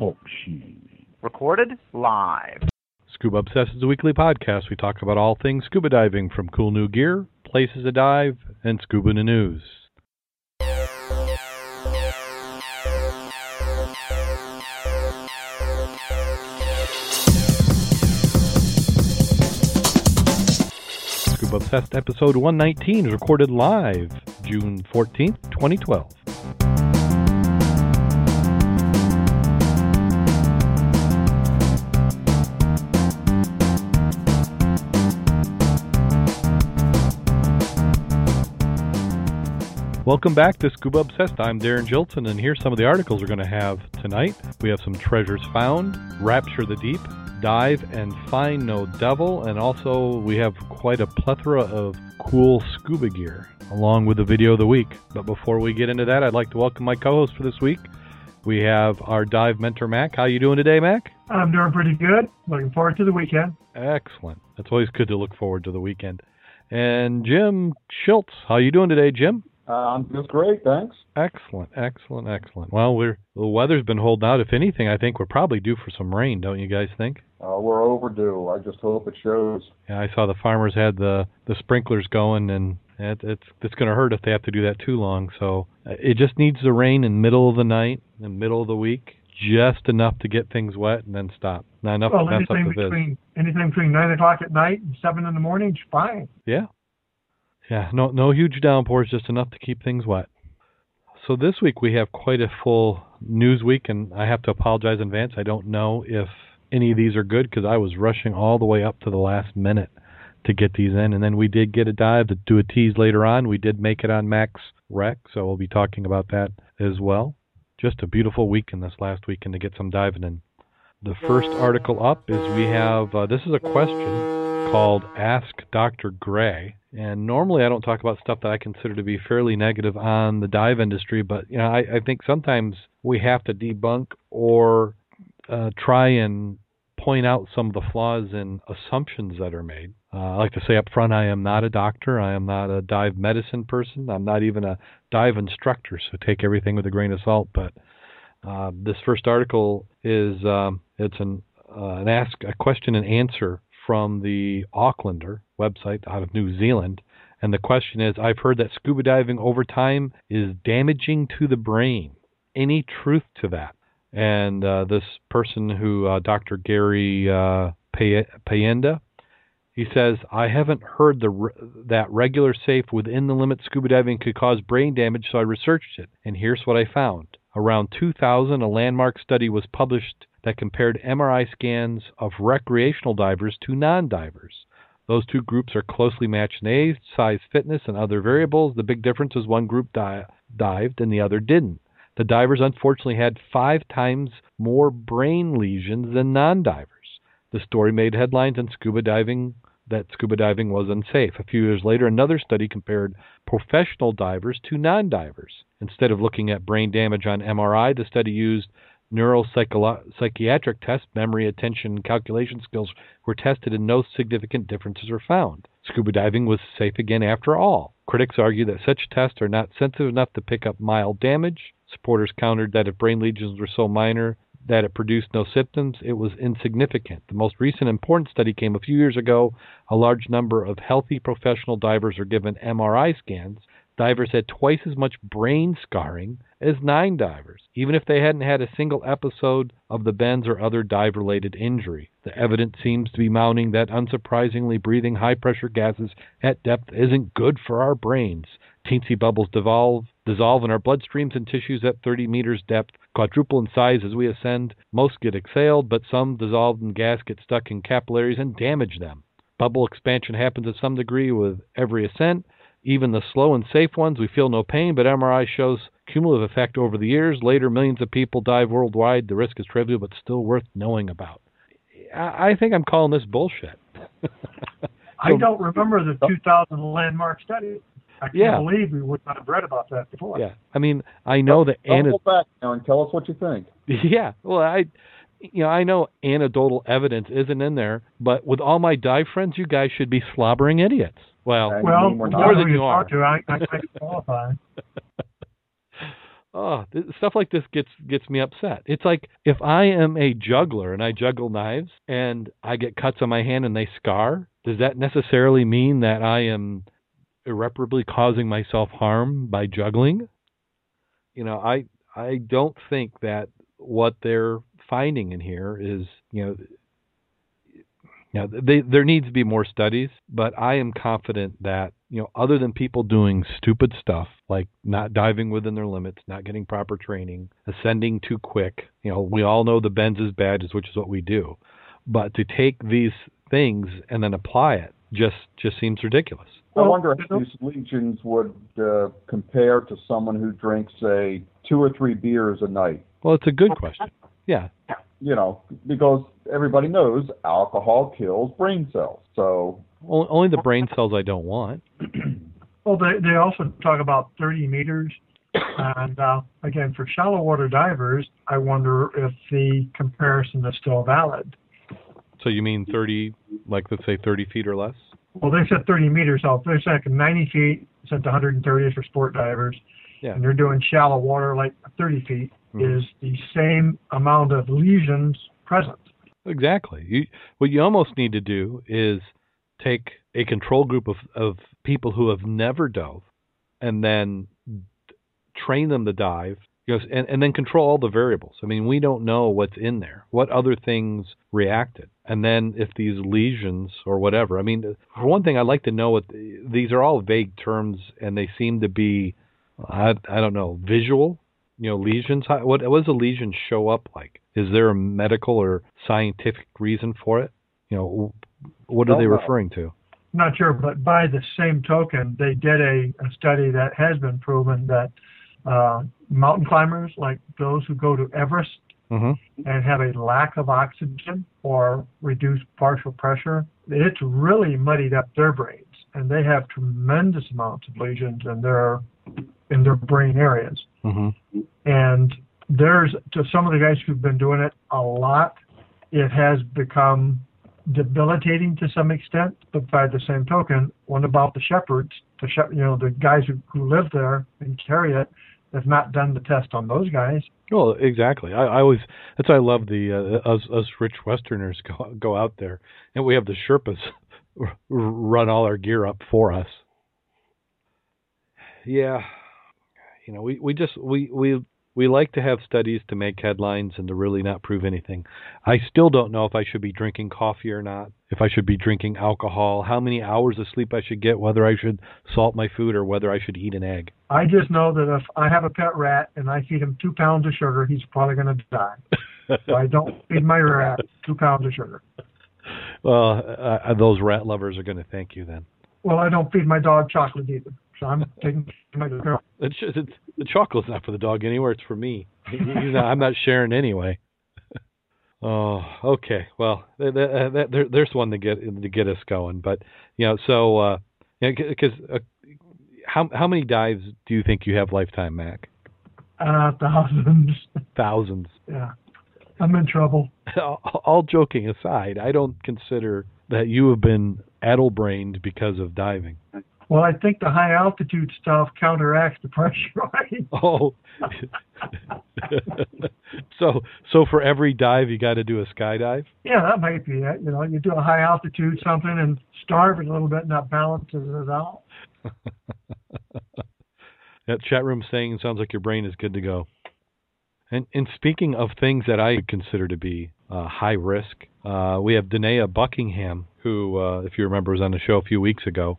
Show. Recorded live. Scuba Obsessed is a weekly podcast. We talk about all things scuba diving, from cool new gear, places to dive, and scuba news. Scuba Obsessed episode 119 is recorded live June 14th, 2012. Welcome back to Scuba Obsessed. I'm Darren Jilson, and here's some of the articles we're going to have tonight. We have some treasures found, Rapture the Deep, Dive and Find No Devil, and also we have quite a plethora of cool scuba gear, along with the video of the week. But before we get into that, I'd like to welcome my co-host for this week. We have our dive mentor, Mac. How you doing today, Mac? I'm doing pretty good. Looking forward to the weekend. Excellent. It's always good to look forward to the weekend. And Jim Schultz, how you doing today, Jim? Uh, I'm just great, thanks. Excellent, excellent, excellent. Well, we're the weather's been holding out. If anything, I think we're probably due for some rain, don't you guys think? Uh, we're overdue. I just hope it shows. Yeah, I saw the farmers had the the sprinklers going, and it, it's it's going to hurt if they have to do that too long. So uh, it just needs to rain in middle of the night, in the middle of the week, just enough to get things wet, and then stop. Not enough well, to mess up the viz. between anything between nine o'clock at night and seven in the morning is fine. Yeah. Yeah, no no huge downpours, just enough to keep things wet. So this week we have quite a full news week, and I have to apologize in advance. I don't know if any of these are good because I was rushing all the way up to the last minute to get these in, and then we did get a dive to do a tease later on. We did make it on Max Rec, so we'll be talking about that as well. Just a beautiful weekend this last weekend to get some diving in. The first article up is we have uh, this is a question called Ask Dr. Gary. And normally I don't talk about stuff that I consider to be fairly negative on the dive industry, but you know I, I think sometimes we have to debunk or uh, try and point out some of the flaws and assumptions that are made. Uh, I like to say up front, I am not a doctor. I am not a dive medicine person. I'm not even a dive instructor, so take everything with a grain of salt. But uh, this first article is um, it's an uh, an ask a question and answer from the Aucklander website out of New Zealand. And the question is I've heard that scuba diving over time is damaging to the brain. Any truth to that? And uh, this person who, uh, Dr. Gary uh, Payinda, he says, I haven't heard the that regular safe within the limit scuba diving could cause brain damage, so I researched it. And here's what I found. Around 2000, a landmark study was published that compared MRI scans of recreational divers to non divers. Those two groups are closely matched in age, size, fitness, and other variables. The big difference is one group di- dived and the other didn't. The divers unfortunately had five times more brain lesions than non divers. The story made headlines in scuba diving that scuba diving was unsafe. A few years later, another study compared professional divers to non divers. Instead of looking at brain damage on MRI, the study used neuropsychiatric tests, memory, attention, calculation skills were tested and no significant differences were found. Scuba diving was safe again after all. Critics argue that such tests are not sensitive enough to pick up mild damage. Supporters countered that if brain lesions were so minor that it produced no symptoms, it was insignificant. The most recent important study came a few years ago. A large number of healthy professional divers were given MRI scans. Divers had twice as much brain scarring as nine divers, even if they hadn't had a single episode of the bends or other dive related injury. The evidence seems to be mounting that unsurprisingly breathing high pressure gases at depth isn't good for our brains. Teensy bubbles dissolve, dissolve in our bloodstreams and tissues at 30 meters depth, quadruple in size as we ascend. Most get exhaled, but some dissolved in gas get stuck in capillaries and damage them. Bubble expansion happens to some degree with every ascent. Even the slow and safe ones, we feel no pain, but MRI shows cumulative effect over the years. Later, millions of people dive worldwide. The risk is trivial, but still worth knowing about. I, I think I'm calling this bullshit. I don't remember the 2000 landmark study. I can't Yeah. believe we would not have read about that before. Yeah, I mean, I know that Don't ana- back now and tell us what you think. yeah, well, I, you know, I know anecdotal evidence isn't in there, but with all my dive friends, you guys should be slobbering idiots. Well, Well, We're the not. More more than you are. To, I, I can't qualify. oh, stuff like this gets gets me upset. It's like if I am a juggler and I juggle knives and I get cuts on my hand and they scar, does that necessarily mean that I am irreparably causing myself harm by juggling? You know, I I don't think that what they're finding in here is, you know, you know, they, there needs to be more studies, but I am confident that you know, other than people doing stupid stuff like not diving within their limits, not getting proper training, ascending too quick, you know, we all know the bends is bad, which is what we do. But to take these things and then apply it just just seems ridiculous. I wonder how these lesions would uh, compare to someone who drinks, say, two or three beers a night. Well, it's a good question. Yeah. You know, because everybody knows alcohol kills brain cells. So only the brain cells I don't want. well, they they also talk about 30 meters, and uh, again for shallow water divers, I wonder if the comparison is still valid. So you mean 30, like let's say 30 feet or less? Well, they said 30 meters. So they said 90 feet, said 130 for sport divers. Yeah. And they're doing shallow water like 30 feet mm-hmm. is the same amount of lesions present. Exactly. You, what you almost need to do is take a control group of, of people who have never dove and then train them to dive you know, and, and then control all the variables. I mean, we don't know what's in there, what other things reacted, and then if these lesions or whatever. I mean, for one thing, I'd like to know what these are all vague terms, and they seem to be, I, I don't know, visual. You know, lesions. What, what does a lesion show up like? Is there a medical or scientific reason for it? You know, what are they referring to? Not sure, but by the same token, they did a, a study that has been proven that uh, mountain climbers, like those who go to Everest mm-hmm. and have a lack of oxygen or reduced partial pressure, it's really muddied up their brains, and they have tremendous amounts of lesions in their in their brain areas. Mm-hmm. And there's to some of the guys who've been doing it a lot, it has become debilitating to some extent, but by the same token, what about the Sherpas, the you know, the guys who, who live there and carry it, have not done the test on those guys. Well, exactly. I, I always that's why I love the uh, us us rich Westerners go go out there, and we have the Sherpas run all our gear up for us. Yeah, you know, we we just we we we like to have studies to make headlines and to really not prove anything. I still don't know if I should be drinking coffee or not, if I should be drinking alcohol, how many hours of sleep I should get, whether I should salt my food or whether I should eat an egg. I just know that if I have a pet rat and I feed him two pounds of sugar, he's probably going to die. so I don't feed my rat two pounds of sugar. Well, uh, those rat lovers are going to thank you then. Well, I don't feed my dog chocolate either. So I'm taking my girl. It's just, it's, the chocolate's not for the dog anywhere. It's for me. not, I'm not sharing anyway. oh, okay. Well, that, that, that, there's one to get to get us going. But you know, so uh, because uh, how how many dives do you think you have lifetime, Mac? Uh, thousands. Thousands. Yeah, I'm in trouble. All joking aside, I don't consider that you have been addle-brained because of diving. Well, I think the high altitude stuff counteracts the pressure. Oh. so, so for every dive, you got to do a skydive. Yeah, that might be it. You know, you do a high altitude something and starve it a little bit, and that balances it out. that chat room saying sounds like your brain is good to go. And, and speaking of things that I consider to be uh, high risk, uh, we have Danae Buckingham, who, uh, if you remember, was on the show a few weeks ago.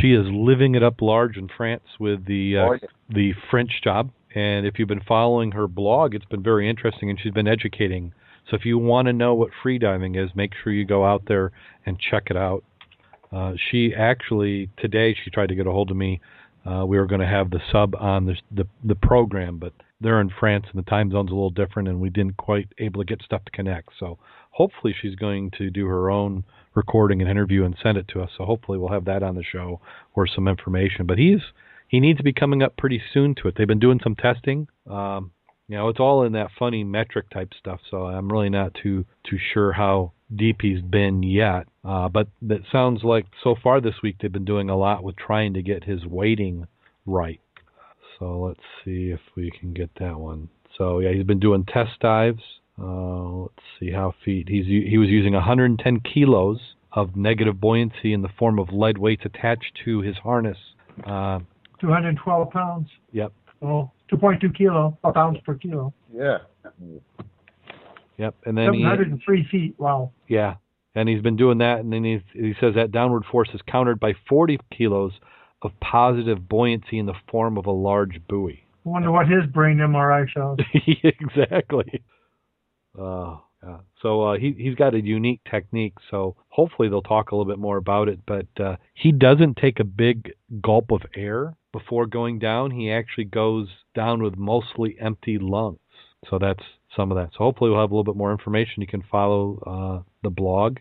She is living it up large in France with the uh, oh, yeah. the French job. And if you've been following her blog, it's been very interesting, and she's been educating. So if you want to know what freediving is, make sure you go out there and check it out. Uh, she actually today she tried to get a hold of me. Uh, we were going to have the sub on the, the the program, but they're in France and the time zone's a little different, and we didn't quite able to get stuff to connect. So hopefully she's going to do her own recording an interview and send it to us. So hopefully we'll have that on the show or some information. But he's he needs to be coming up pretty soon to it. They've been doing some testing. Um, you know, it's all in that funny metric type stuff. So I'm really not too too sure how deep he's been yet. Uh, but that sounds like so far this week they've been doing a lot with trying to get his weighting right. So let's see if we can get that one. So yeah, he's been doing test dives. Uh, let's see how feet. He's he was using 110 kilos of negative buoyancy in the form of lead weights attached to his harness. Uh, 212 pounds. Yep. Oh, 2.2 kilo, or pounds per kilo. Yeah. Yep. And then he, 703 feet. Wow. yeah, and he's been doing that, and then he he says that downward force is countered by 40 kilos of positive buoyancy in the form of a large buoy. I wonder what his brain MRI shows. exactly. Uh, yeah. So uh, he he's got a unique technique. So hopefully they'll talk a little bit more about it. But uh, he doesn't take a big gulp of air before going down. He actually goes down with mostly empty lungs. So that's some of that. So hopefully we'll have a little bit more information. You can follow uh, the blog.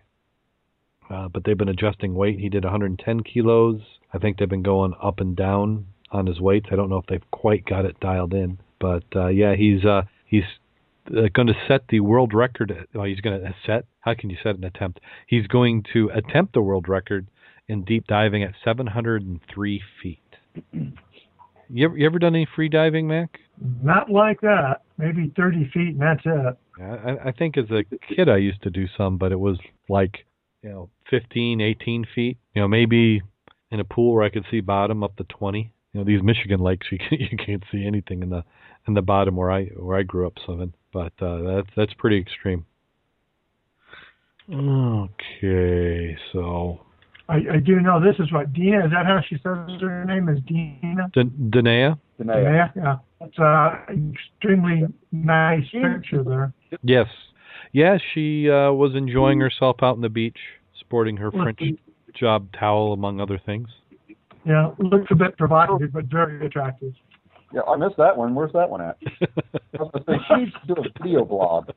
Uh, but they've been adjusting weight. He did 110 kilos. I think they've been going up and down on his weights. I don't know if they've quite got it dialed in, but uh, yeah, he's uh, he's Uh, going to set the world record. Well, he's going to set. How can you set an attempt? He's going to attempt the world record in deep diving at 703 feet. You ever, you ever done any free diving, Mac? Not like that. Maybe 30 feet, and that's it. I, I think as a kid I used to do some, but it was like you know 15, 18 feet. You know, maybe in a pool where I could see bottom up to 20. You know, these Michigan lakes you can, you can't see anything in the in the bottom where I where I grew up swimming. But uh, that's that's pretty extreme. Okay, so I, I do know this is what Dina. Is that how she says her name? Is Dina? D- Danae? Danae. Yeah. That's a extremely nice picture there. Yes, yeah. She uh, was enjoying herself out on the beach, sporting her French job towel, among other things. Yeah, looks a bit provocative, but very attractive. Yeah, I missed that one. Where's that one at? I was say she needs to do a video blog.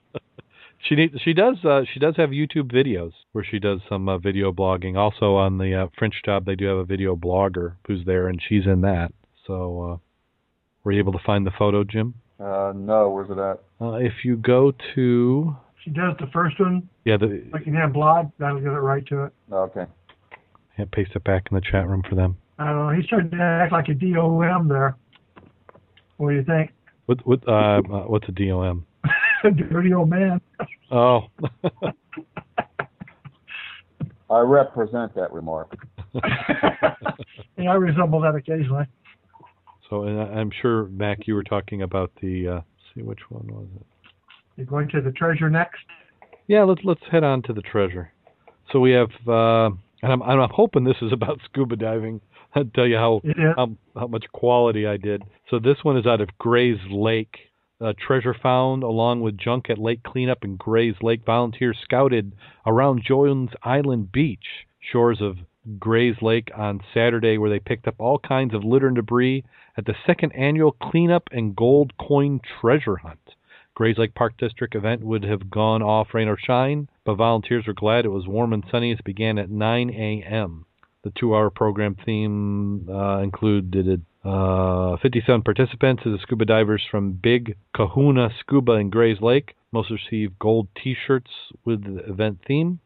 She need, she does uh, she does have YouTube videos where she does some uh, video blogging. Also on the uh, French job, they do have a video blogger who's there, and she's in that. So, uh, were you able to find the photo, Jim? Uh, no, where's it at? Uh, if you go to She does the first one, yeah, the like in that blog, that'll get it right to it. Okay. yeah, paste it back in the chat room for them. I don't know. He's trying to act like a DOM there. What do you think? What what uh, uh what's a DOM? Dirty old man. Oh, I represent that remark. yeah, I resemble that occasionally. so and I- I'm sure Mac, you were talking about the. Uh, see which one was it? You're going to the treasure next. Yeah, let's let's head on to the treasure. So we have, uh, and I'm I'm hoping this is about scuba diving. I'll tell you how is. how, how much quality I did. So this one is out of Gray's Lake. Uh, treasure found along with junk at lake cleanup in Gray's Lake. Volunteers scouted around Jones Island Beach, shores of Gray's Lake on Saturday, where they picked up all kinds of litter and debris at the second annual cleanup and gold coin treasure hunt. Gray's Lake Park District event would have gone off rain or shine, but volunteers were glad it was warm and sunny as it began at 9 a.m. The two-hour program theme uh, included uh, 57 participants as scuba divers from Big Kahuna Scuba in Gray's Lake. Most received gold T-shirts with the event theme.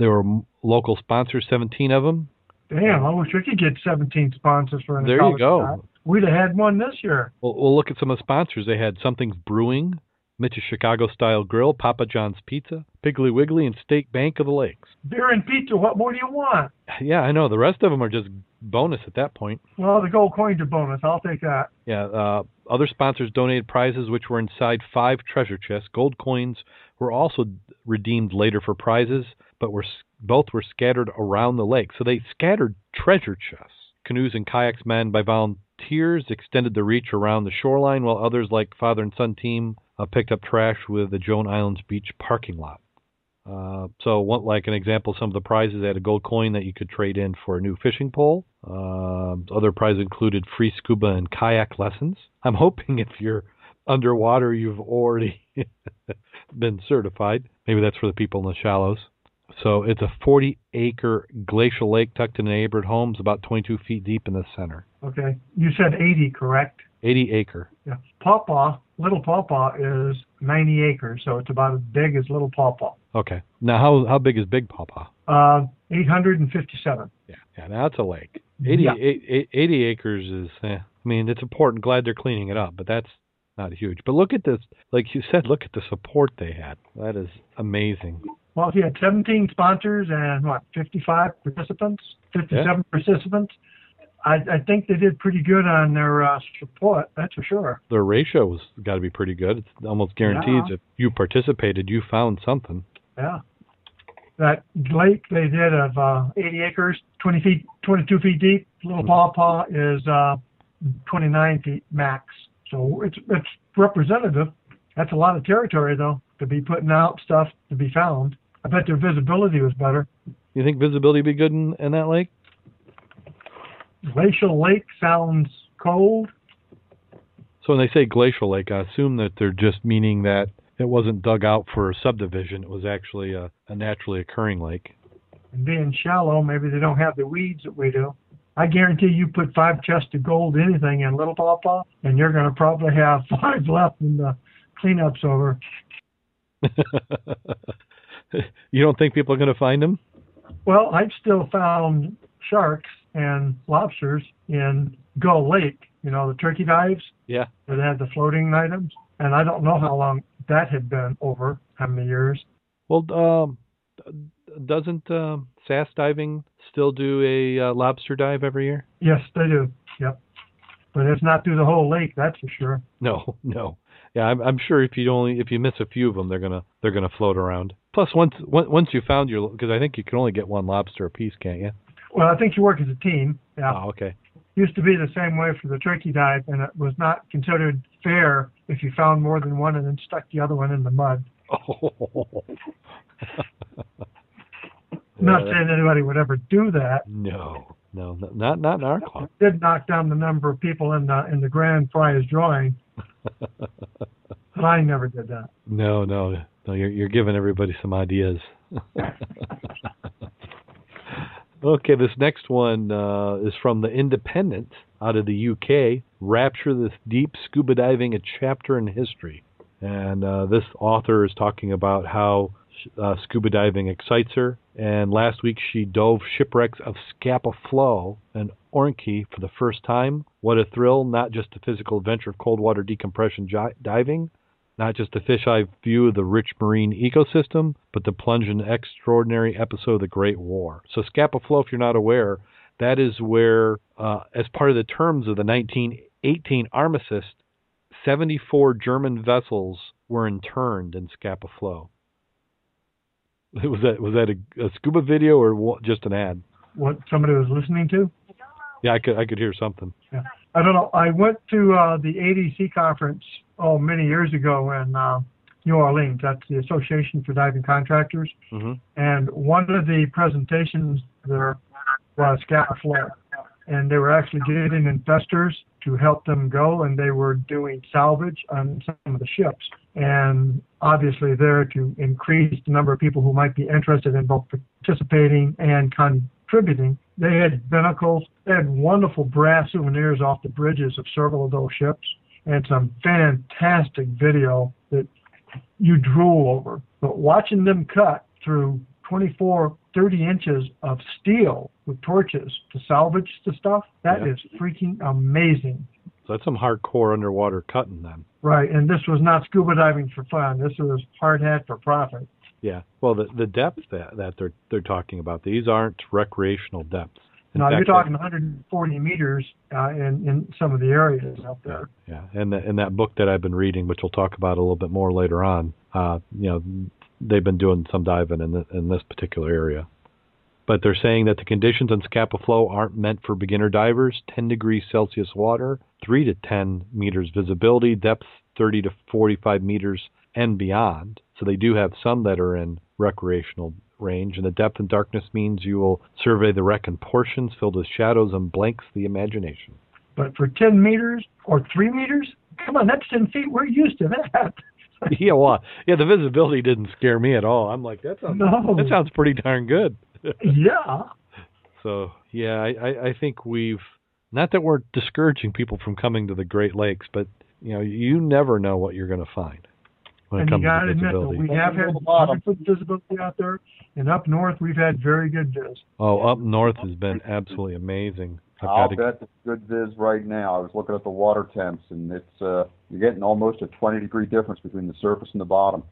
There were local sponsors, 17 of them. Damn, I wish we could get 17 sponsors for an There you go. shot. We'd have had one this year. We'll, we'll look at some of the sponsors. They had Something's Brewing, Mitch's Chicago Style Grill, Papa John's Pizza, Piggly Wiggly, and State Bank of the Lakes. Beer and pizza, what more do you want? Yeah, I know. The rest of them are just bonus at that point. Well, the gold coin's are bonus. I'll take that. Yeah, uh, other sponsors donated prizes which were inside five treasure chests. Gold coins were also redeemed later for prizes, but were both were scattered around the lake. So they scattered treasure chests. Canoes and kayaks manned by volunteers extended the reach around the shoreline, while others, like Father and Son Team, uh, picked up trash with the Jones Island Beach parking lot. Uh, so, one, like an example, some of the prizes they had a gold coin that you could trade in for a new fishing pole. Um other prizes included free scuba and kayak lessons. I'm hoping if you're underwater, you've already been certified. Maybe that's for the people in the shallows. So it's a 40 acre glacial lake tucked in a neighborhood homes, about 22 feet deep in the center. Okay. You said 80, correct? 80 acre. Yeah. Pawpaw, Little Pawpaw is 90 acres, so it's about as big as Little Pawpaw. Okay. Now, how how big is Big Papa? Uh, 857. Yeah, yeah. Now it's a lake. 80, Yeah. eight- eight- 80 acres is. Eh, I mean, it's important. Glad they're cleaning it up, but that's not huge. But look at this, like you said, look at the support they had. That is amazing. Well, he had 17 sponsors and what, 55 participants, 57 participants. I, I think they did pretty good on their uh, support. That's for sure. Their ratio was got to be pretty good. It's almost guaranteed Yeah. if you participated, you found something. Yeah. That lake they did of uh, 80 acres, 20 feet, 22 feet deep. Little Paw Paw is uh, 29 feet max. So it's it's representative. That's a lot of territory though to be putting out stuff to be found. I bet their visibility was better. You think visibility would be good in, in that lake? Glacial Lake sounds cold. So when they say glacial lake, I assume that they're just meaning that it wasn't dug out for a subdivision. It was actually a, a naturally occurring lake. And being shallow, maybe they don't have the weeds that we do. I guarantee you put five chests of gold anything in Little Paw, and you're going to probably have five left when the cleanup's over. you don't think people are going to find them? Well, I've still found sharks and lobsters in Gull Lake, you know, the turkey dives Yeah. that had the floating items. And I don't know how long that had been over, how many years. Well, um, doesn't um, SAS Diving still do a uh, lobster dive every year? Yes, they do. Yep. But it's not through the whole lake, that's for sure. No, no. Yeah, I'm, I'm sure if you only if you miss a few of them, they're gonna they're gonna float around. Plus, once on- once you found your because I think you can only get one lobster a piece, can't you? Well, I think you work as a team. Yeah. Oh, okay. used to be the same way for the turkey dive, and it was not considered fair if you found more than one and then stuck the other one in the mud. Oh. Not Yeah, saying anybody would ever do that. No, no, not not in our club. Did knock down the number of people in the in the grand prize drawing, but I never did that. No, no, no. You're you're giving everybody some ideas. okay, this next one uh, is from the Independent out of the UK. Rapture this deep scuba diving, a chapter in history. And uh, this author is talking about how uh, scuba diving excites her. And last week she dove shipwrecks of Scapa Flow and Orkney for the first time. What a thrill! Not just a physical adventure of cold water decompression ji- diving, not just a fisheye view of the rich marine ecosystem, but the plunge in an extraordinary episode of the Great War. So Scapa Flow, if you're not aware, that is where, uh, as part of the terms of the 1918 armistice, 74 German vessels were interned in Scapa Flow. Was that was that a, a scuba video or just an ad? What somebody was listening to? Yeah, I could I could hear something. I don't know. I went to uh, the ADC conference oh many years ago in uh, New Orleans. That's the Association for Diving Contractors. hmm and one of the presentations there was Flow. And they were actually getting investors to help them go, and they were doing salvage on some of the ships. And obviously, there to increase the number of people who might be interested in both participating and contributing. They had binnacles, they had wonderful brass souvenirs off the bridges of several of those ships, and some fantastic video that you drool over. But watching them cut through 24, 30 inches of steel with torches to salvage the stuff, that Yeah. is freaking amazing. So that's some hardcore underwater cutting then. Right, and this was not scuba diving for fun. This was hard hat for profit. Yeah. Well, the the depth that that they're they're talking about these aren't recreational depths. In now, you're talking 140 meters uh, in, in some of the areas out there. Yeah, and the, in that book that I've been reading, which we'll talk about a little bit more later on, uh, you know, they've been doing some diving in the, in this particular area. But they're saying that the conditions on Scapa Flow aren't meant for beginner divers. 10 degrees Celsius water, 3 to 10 meters visibility, depth 30 to 45 meters and beyond. So they do have some that are in recreational range, and the depth and darkness means you will survey the wreck in portions filled with shadows and blanks the imagination. But for 10 meters or 3 meters, come on, that's 10 feet. We're used to that. yeah, well, yeah, the visibility didn't scare me at all. I'm like, that sounds No. that sounds pretty darn good. yeah. so yeah, I, I, I think we've not that we're discouraging people from coming to the Great Lakes, but you know, you never know what you're going to find when and it you got to to admit that we have had 100 foot visibility out there, and up north we've had very good viz. Oh, up north has been absolutely amazing. I've I'll to, bet it's good viz right now. I was looking at the water temps, and it's uh, you're getting almost a 20 degree difference between the surface and the bottom.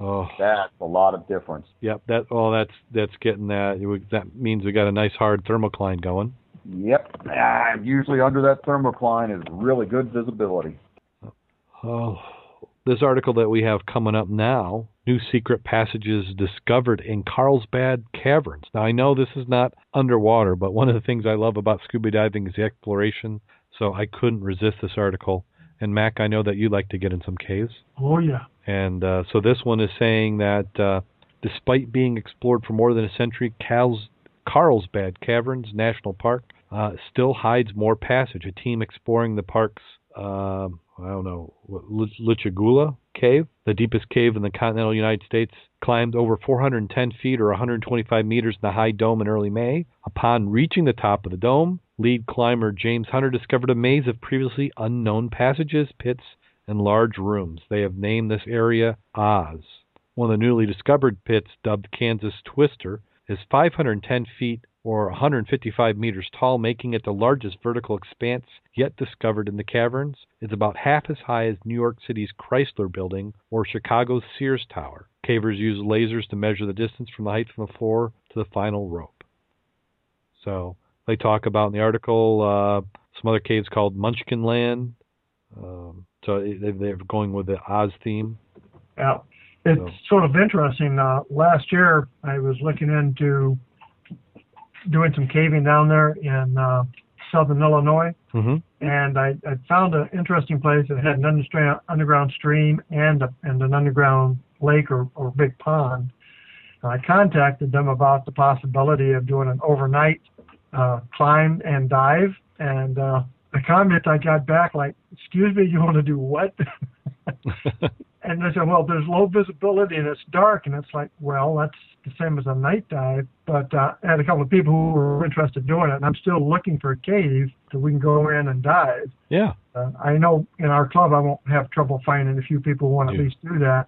oh, That's a lot of difference. yep. That well, that's that's getting that. That means we got a nice hard thermocline going. Yep. Ah, usually under that thermocline is really good visibility. Oh, this article that we have coming up now new secret passages discovered in Carlsbad Caverns. Now, I know this is not underwater, but one of the things I love about scuba diving is the exploration, so I couldn't resist this article. And Mac, I know that you like to get in some caves. Oh yeah. And uh, so this one is saying that uh, despite being explored for more than a century, Carls- Carlsbad Caverns National Park uh, still hides more passage. A team exploring the park's, um I don't know, Lechuguilla Cave, the deepest cave in the continental United States, climbed over 410 feet or 125 meters in the high dome in early May. Upon reaching the top of the dome, lead climber James Hunter discovered a maze of previously unknown passages, pits, and large rooms. They have named this area Oz. One of the newly discovered pits, dubbed Kansas Twister, is 510 feet or 155 meters tall, making it the largest vertical expanse yet discovered in the caverns. It's about half as high as New York City's Chrysler Building or Chicago's Sears Tower. Cavers use lasers to measure the distance from the height from the floor to the final rope. So they talk about in the article uh, some other caves called Munchkin Land. Um, so they- they're going with the Oz theme. Yeah. It's So- sort of interesting. Uh, last year, I was looking into doing some caving down there in uh, southern Illinois, Mm-hmm. and I, I found an interesting place that had an understra- underground stream and a, and an underground lake or, or big pond. And I contacted them about the possibility of doing an overnight uh, climb and dive, and uh, the comment I got back like, "Excuse me, you want to do what?" And they said, well, there's low visibility and it's dark. And it's like, well, that's the same as a night dive. But uh, I had a couple of people who were interested in doing it. And I'm still looking for a cave that we can go in and dive. yeah. Uh, I know in our club I won't have trouble finding a few people who want to Yeah. at least do that.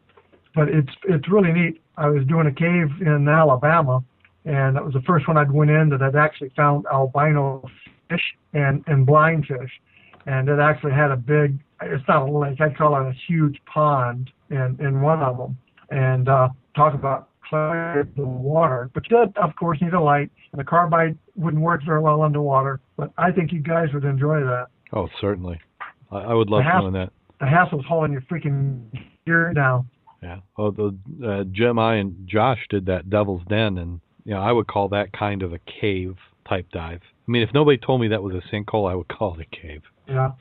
But it's it's really neat. I was doing a cave in Alabama, and that was the first one I'd went in that I'd actually found albino fish and and blind fish, and it actually had a big. It's not a lake. I'd call it a huge pond in in one of them. And uh, talk about clear the water, but you of course need a light. And the carbide wouldn't work very well underwater, but I think you guys would enjoy that. Oh, certainly. I, I would love house- doing that. The hassle's hauling your freaking gear down. Yeah. Oh, the uh, Jim, I, and Josh did that Devil's Den, and you know, I would call that kind of a cave type dive. I mean, if nobody told me that was a sinkhole, I would call it a cave. Yeah.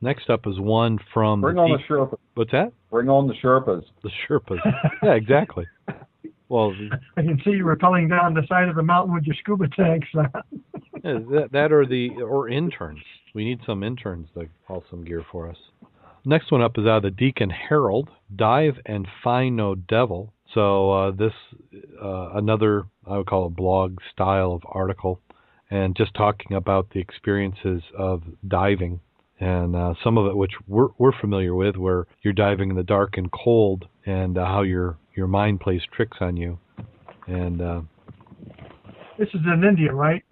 Next up is one from Bring the on the Sherpas. what's that? Bring on the Sherpas. The Sherpas. yeah, exactly. Well, I can see you rappelling down the side of the mountain with your scuba tanks. yeah, that, that or the or interns. We need some interns to haul some gear for us. Next one up is out of the Deccan Herald, Dive and Find No Devil. So uh, this uh, another I would call a blog style of article, and just talking about the experiences of diving, and uh, some of it which we're, we're familiar with, where you're diving in the dark and cold, and uh, how your your mind plays tricks on you, and uh, this is in India, right?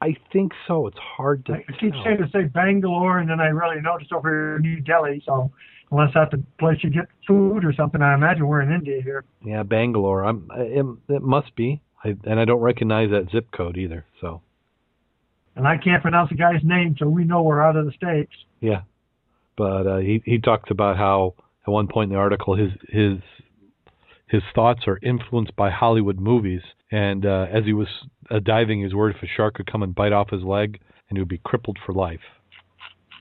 I think so. It's hard to I keep tell. saying to say Bangalore, and then I really noticed over here in New Delhi. So unless that's the place you get food or something, I imagine we're in India here. Yeah, Bangalore. I'm. It, it must be. I, and I don't recognize that zip code either. So And I can't pronounce the guy's name, so we know we're out of the states. yeah, but uh, he he talks about how at one point in the article his his his thoughts are influenced by Hollywood movies, and uh, as he was uh, diving, he was worried if a shark could come and bite off his leg, and he would be crippled for life.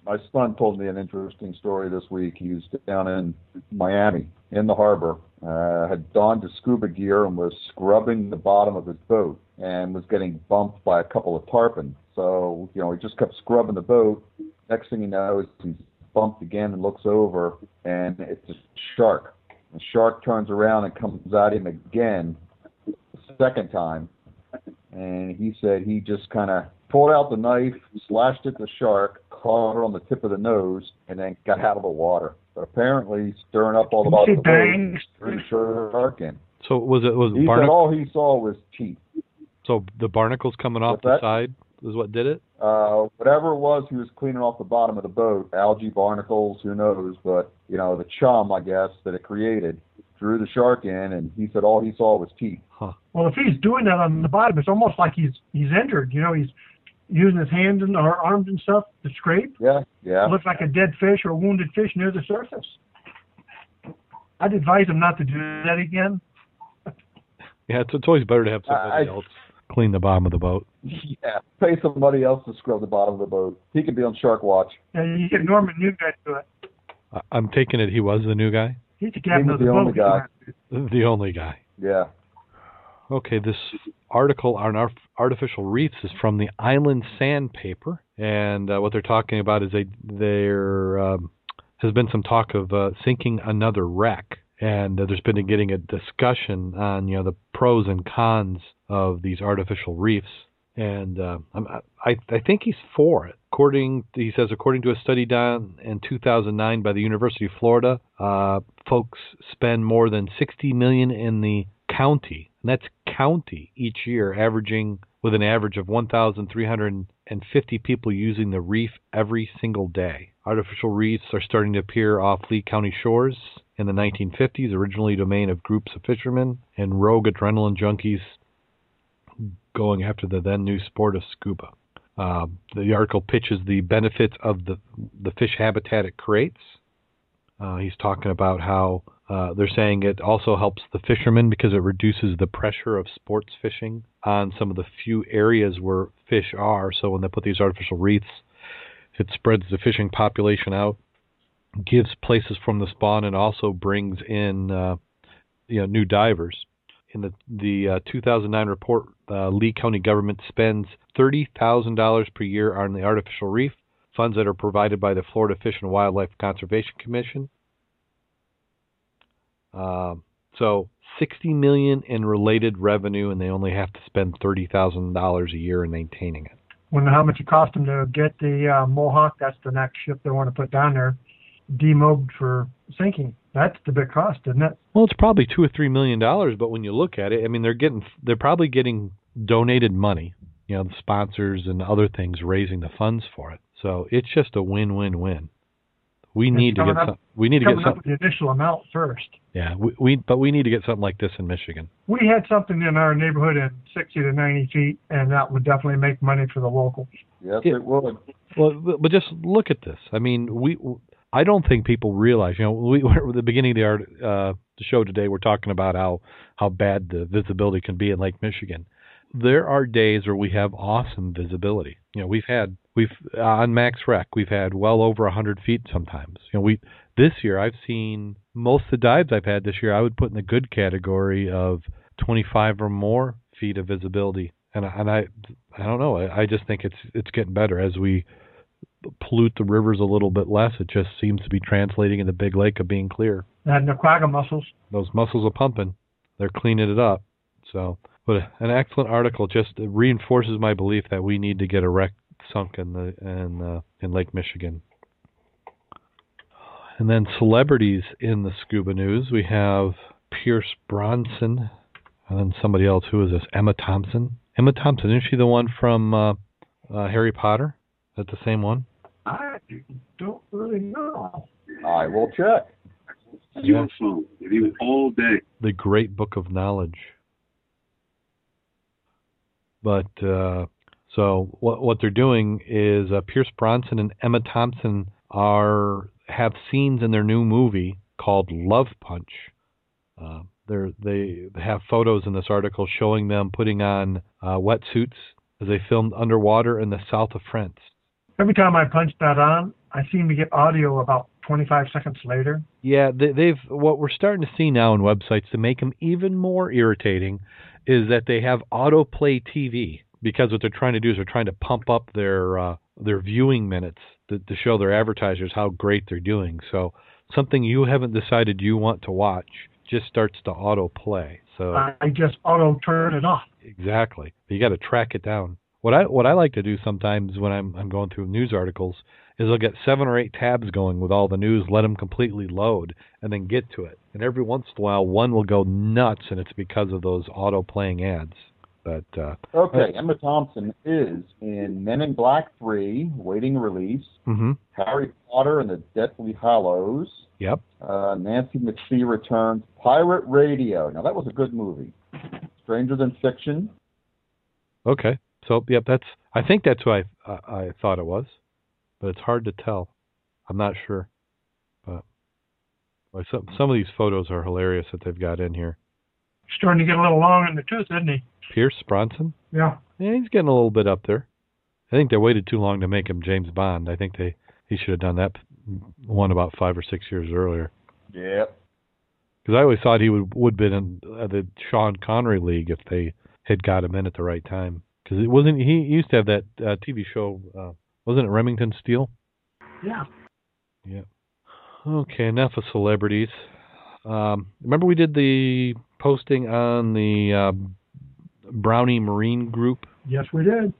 My son told me an interesting story this week. He was down in Miami in the harbor, uh, had donned his scuba gear and was scrubbing the bottom of his boat and was getting bumped by a couple of tarpon. So, you know, he just kept scrubbing the boat. Next thing he knows, he's bumped again and looks over and it's a shark. The shark turns around and comes at him again, the second time. And he said he just kind of pulled out the knife, slashed at the shark, caught her on the tip of the nose, and then got out of the water. But apparently, stirring up all the You bottom of the boat, bangs. threw the shark in. So was it was He said barnacle? all he saw was teeth. So the barnacles coming off What's the side is what did it. uh, whatever it was he was cleaning off the bottom of the boat, algae, barnacles, who knows, but you know the chum, I guess, that it created, drew the shark in, and he said all he saw was teeth. Huh. Well, if he's doing that on the bottom, it's almost like he's he's injured. You know, he's using his hands and or arms and stuff to scrape. Yeah, yeah. It looks like a dead fish or a wounded fish near the surface. I'd advise him not to do that again. Yeah, it's, it's always better to have somebody I- else clean the bottom of the boat. Yeah, pay somebody else to scrub the bottom of the boat. He could be on Shark Watch. Yeah, you get Norman Newgate to it. I- I'm taking it he was the new guy, He's the captain was of the, the boat. only guy. the only guy. Yeah. Okay, this article on artificial reefs is from the Island Sandpaper, and uh, what they're talking about is they there um, has been some talk of uh, sinking another wreck, and uh, there's been a, getting a discussion on you know the pros and cons of these artificial reefs, and I'm, I I think he's for it. According he says, according to a study done in 2009 by the University of Florida, uh, folks spend more than 60 million in the county, and that's county each year, averaging with an average of 1,350 people using the reef every single day. Artificial reefs are starting to appear off Lee County shores in the 1950s, originally domain of groups of fishermen and rogue adrenaline junkies going after the then new sport of scuba. Uh, the article pitches the benefits of the the fish habitat it creates. Uh, he's talking about how uh, they're saying it also helps the fishermen because it reduces the pressure of sports fishing on some of the few areas where fish are. So when they put these artificial reefs, it spreads the fishing population out, gives places from the spawn, and also brings in uh, you know new divers. In the the uh, 2009 report, uh, Lee County government spends thirty thousand dollars per year on the artificial reef funds that are provided by the Florida Fish and Wildlife Conservation Commission. Um, so 60 million in related revenue, and they only have to spend thirty thousand dollars a year in maintaining it. Wonder how much it cost them to get the uh, Mohawk. That's the next ship they want to put down there, demobbed for sinking. That's the big cost, isn't it? Well, it's probably two or three million dollars, but when you look at it, I mean, they're getting they're probably getting donated money, you know, the sponsors and other things raising the funds for it. So it's just a win-win-win. We need to get up- some, we need to get Coming some the initial amount first. yeah we, we but we need to get something like this in Michigan. We had something in our neighborhood in 60 to 90 feet, and that would definitely make money for the locals. Yes, Yeah. it would. Well, but- but just look at this. I mean, we I don't think people realize. You know, we we're at the beginning of the art uh, the show today. We're talking about how how bad the visibility can be in Lake Michigan. There are days where we have awesome visibility. You know, we've had we've uh, on Max Rec we've had well over a hundred feet sometimes. You know, we this year I've seen most of the dives I've had this year. I would put in the good category of 25 or more feet of visibility. And and I I don't know. I, I just think it's it's getting better as we pollute the rivers a little bit less. It just seems to be translating in the big lake of being clear. And the quagga mussels. Those muscles are pumping. They're cleaning it up. So, but an excellent article just reinforces my belief that we need to get a wreck sunk in the in uh, in Lake Michigan. And then celebrities in the scuba news, we have Pierce Brosnan, and then somebody else. Who is this? Emma Thompson. Emma Thompson, isn't she the one from uh, uh, Harry Potter? Is that the same one? I don't really know. I will check. Your phone. If you all day. the great book of knowledge. But uh, so what what they're doing is uh, Pierce Brosnan and Emma Thompson are have scenes in their new movie called Love Punch. Uh, they have photos in this article showing them putting on uh, wetsuits as they filmed underwater in the south of France. Every time I punch that on, I seem to get audio about 25 seconds later. Yeah, they, they've what we're starting to see now in websites to make them even more irritating is that they have autoplay TV because what they're trying to do is they're trying to pump up their uh, their viewing minutes to, to show their advertisers how great they're doing. So something you haven't decided you want to watch just starts to autoplay. So I just auto turn it off. Exactly. You got to track it down. What I what I like to do sometimes when I'm I'm going through news articles is I'll get seven or eight tabs going with all the news, let them completely load, and then get to it. And every once in a while, one will go nuts, and it's because of those auto playing ads. But uh, Okay, Emma Thompson is in Men in Black 3, waiting release, hmm Harry Potter and the Deathly Hallows, yep. uh, Nanny McPhee returns, Pirate Radio. Now, that was a good movie. Stranger Than Fiction. Okay. So yep, that's I think that's who I I, I thought it was, but it's hard to tell. I'm not sure, but well, some some of these photos are hilarious that they've got in here. Starting to get a little long in the tooth, isn't he? Pierce Brosnan, Yeah. yeah, he's getting a little bit up there. I think they waited too long to make him James Bond. I think they he should have done that one about five or six years earlier. Yeah. Because I always thought he would would been in uh, the Sean Connery league if they had got him in at the right time. Because it wasn't he used to have that uh, TV show, uh, wasn't it Remington Steele? Yeah. Yeah. Okay, enough of celebrities. Um, remember we did the posting on the uh, Brownie Marine Group. Yes, we did.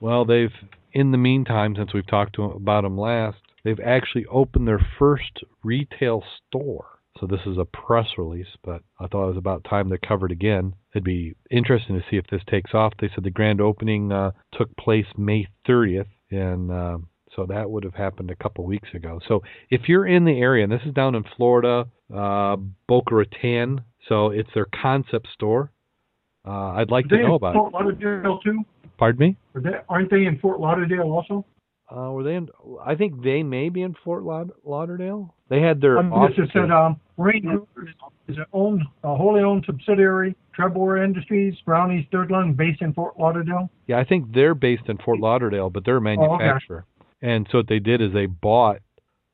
Well, they've in the meantime, since we've talked to about them last, they've actually opened their first retail store. So this is a press release, but I thought it was about time they covered again. It'd be interesting to see if this takes off. They said the grand opening uh, took place May 30th, and uh, so that would have happened a couple weeks ago. So if you're in the area, and this is down in Florida, uh, Boca Raton, so it's their concept store. Uh, I'd like to know about Fort it. Lauderdale too? Pardon me? Are they, aren't they in Fort Lauderdale also? Uh, were they in? I think they may be in Fort Laud- Lauderdale. They had their Um, office. this just said um, Marine Group is, an owned, a wholly owned subsidiary, Trebor Industries, Brownies, Third Lung, based in Fort Lauderdale. yeah, I think they're based in Fort Lauderdale, but they're a manufacturer. okay. manufacturer. And so what they did is they bought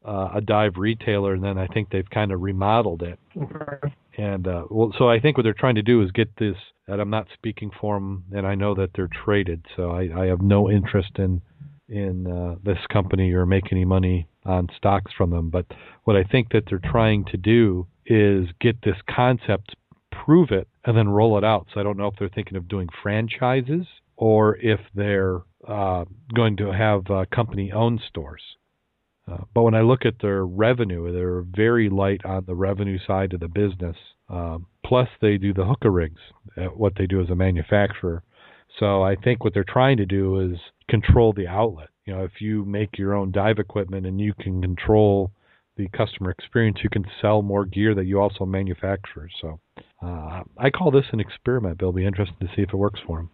uh, a dive retailer, and then I think they've kind of remodeled it. Okay. And uh, well, so I think what they're trying to do is get this. And I'm not speaking for them, and I know that they're traded, so I, I have no interest in in uh, this company or make any money on stocks from them. But what I think that they're trying to do is get this concept, prove it, and then roll it out. So I don't know if they're thinking of doing franchises or if they're uh, going to have uh, company-owned stores. Uh, but when I look at their revenue, they're very light on the revenue side of the business. Um, plus, they do the hookah rigs, at what they do as a manufacturer. So I think what they're trying to do is control the outlet. You know, if you make your own dive equipment and you can control the customer experience, you can sell more gear that you also manufacture. So uh, I call this an experiment. It'll be interesting to see if it works for them.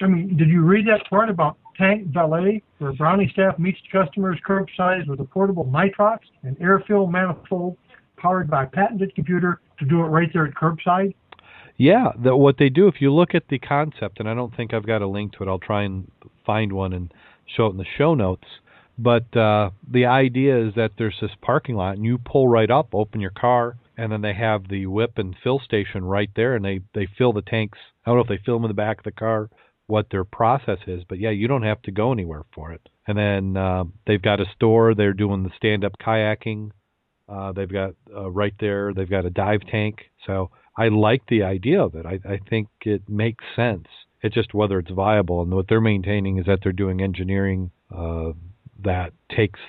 I mean, did you read that part about Tank Valet, where Brownie staff meets customers curbside with a portable nitrox and air fill manifold powered by patented computer to do it right there at curbside? Yeah, the, what they do, if you look at the concept, and I don't think I've got a link to it, I'll try and find one and show it in the show notes. But uh, the idea is that there's this parking lot, and you pull right up, open your car, and then they have the whip and fill station right there, and they they fill the tanks. I don't know if they fill them in the back of the car, what their process is, but yeah, you don't have to go anywhere for it. And then uh, they've got a store. They're doing the stand-up kayaking. Uh, they've got uh, right there. They've got a dive tank. So I like the idea of it. I, I think it makes sense. It's just whether it's viable. And what they're maintaining is that they're doing engineering uh, that takes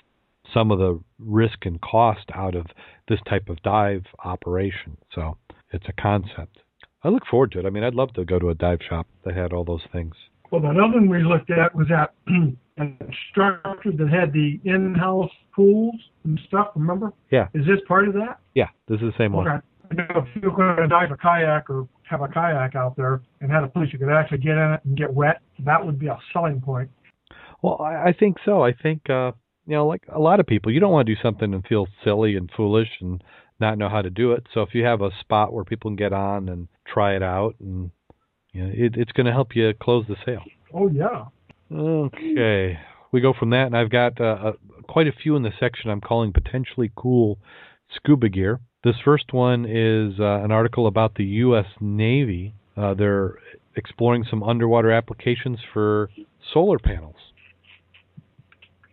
some of the risk and cost out of this type of dive operation. So it's a concept. I look forward to it. I mean, I'd love to go to a dive shop that had all those things. Well, another one we looked at was that a structure that had the in-house pools and stuff. Remember? Yeah. Is this part of that? Yeah, this is the same one. Okay. I know if you're going to dive a kayak or have a kayak out there and had a place you could actually get in it and get wet, that would be a selling point. Well, I, I think so. I think uh, you know, like a lot of people, you don't want to do something and feel silly and foolish and not know how to do it. So if you have a spot where people can get on and try it out, and you know, it, it's going to help you close the sale. Oh yeah. Okay, we go from that, and I've got uh, uh, quite a few in the section I'm calling potentially cool scuba gear. This first one is uh, an article about the U.S. Navy. Uh, they're exploring some underwater applications for solar panels.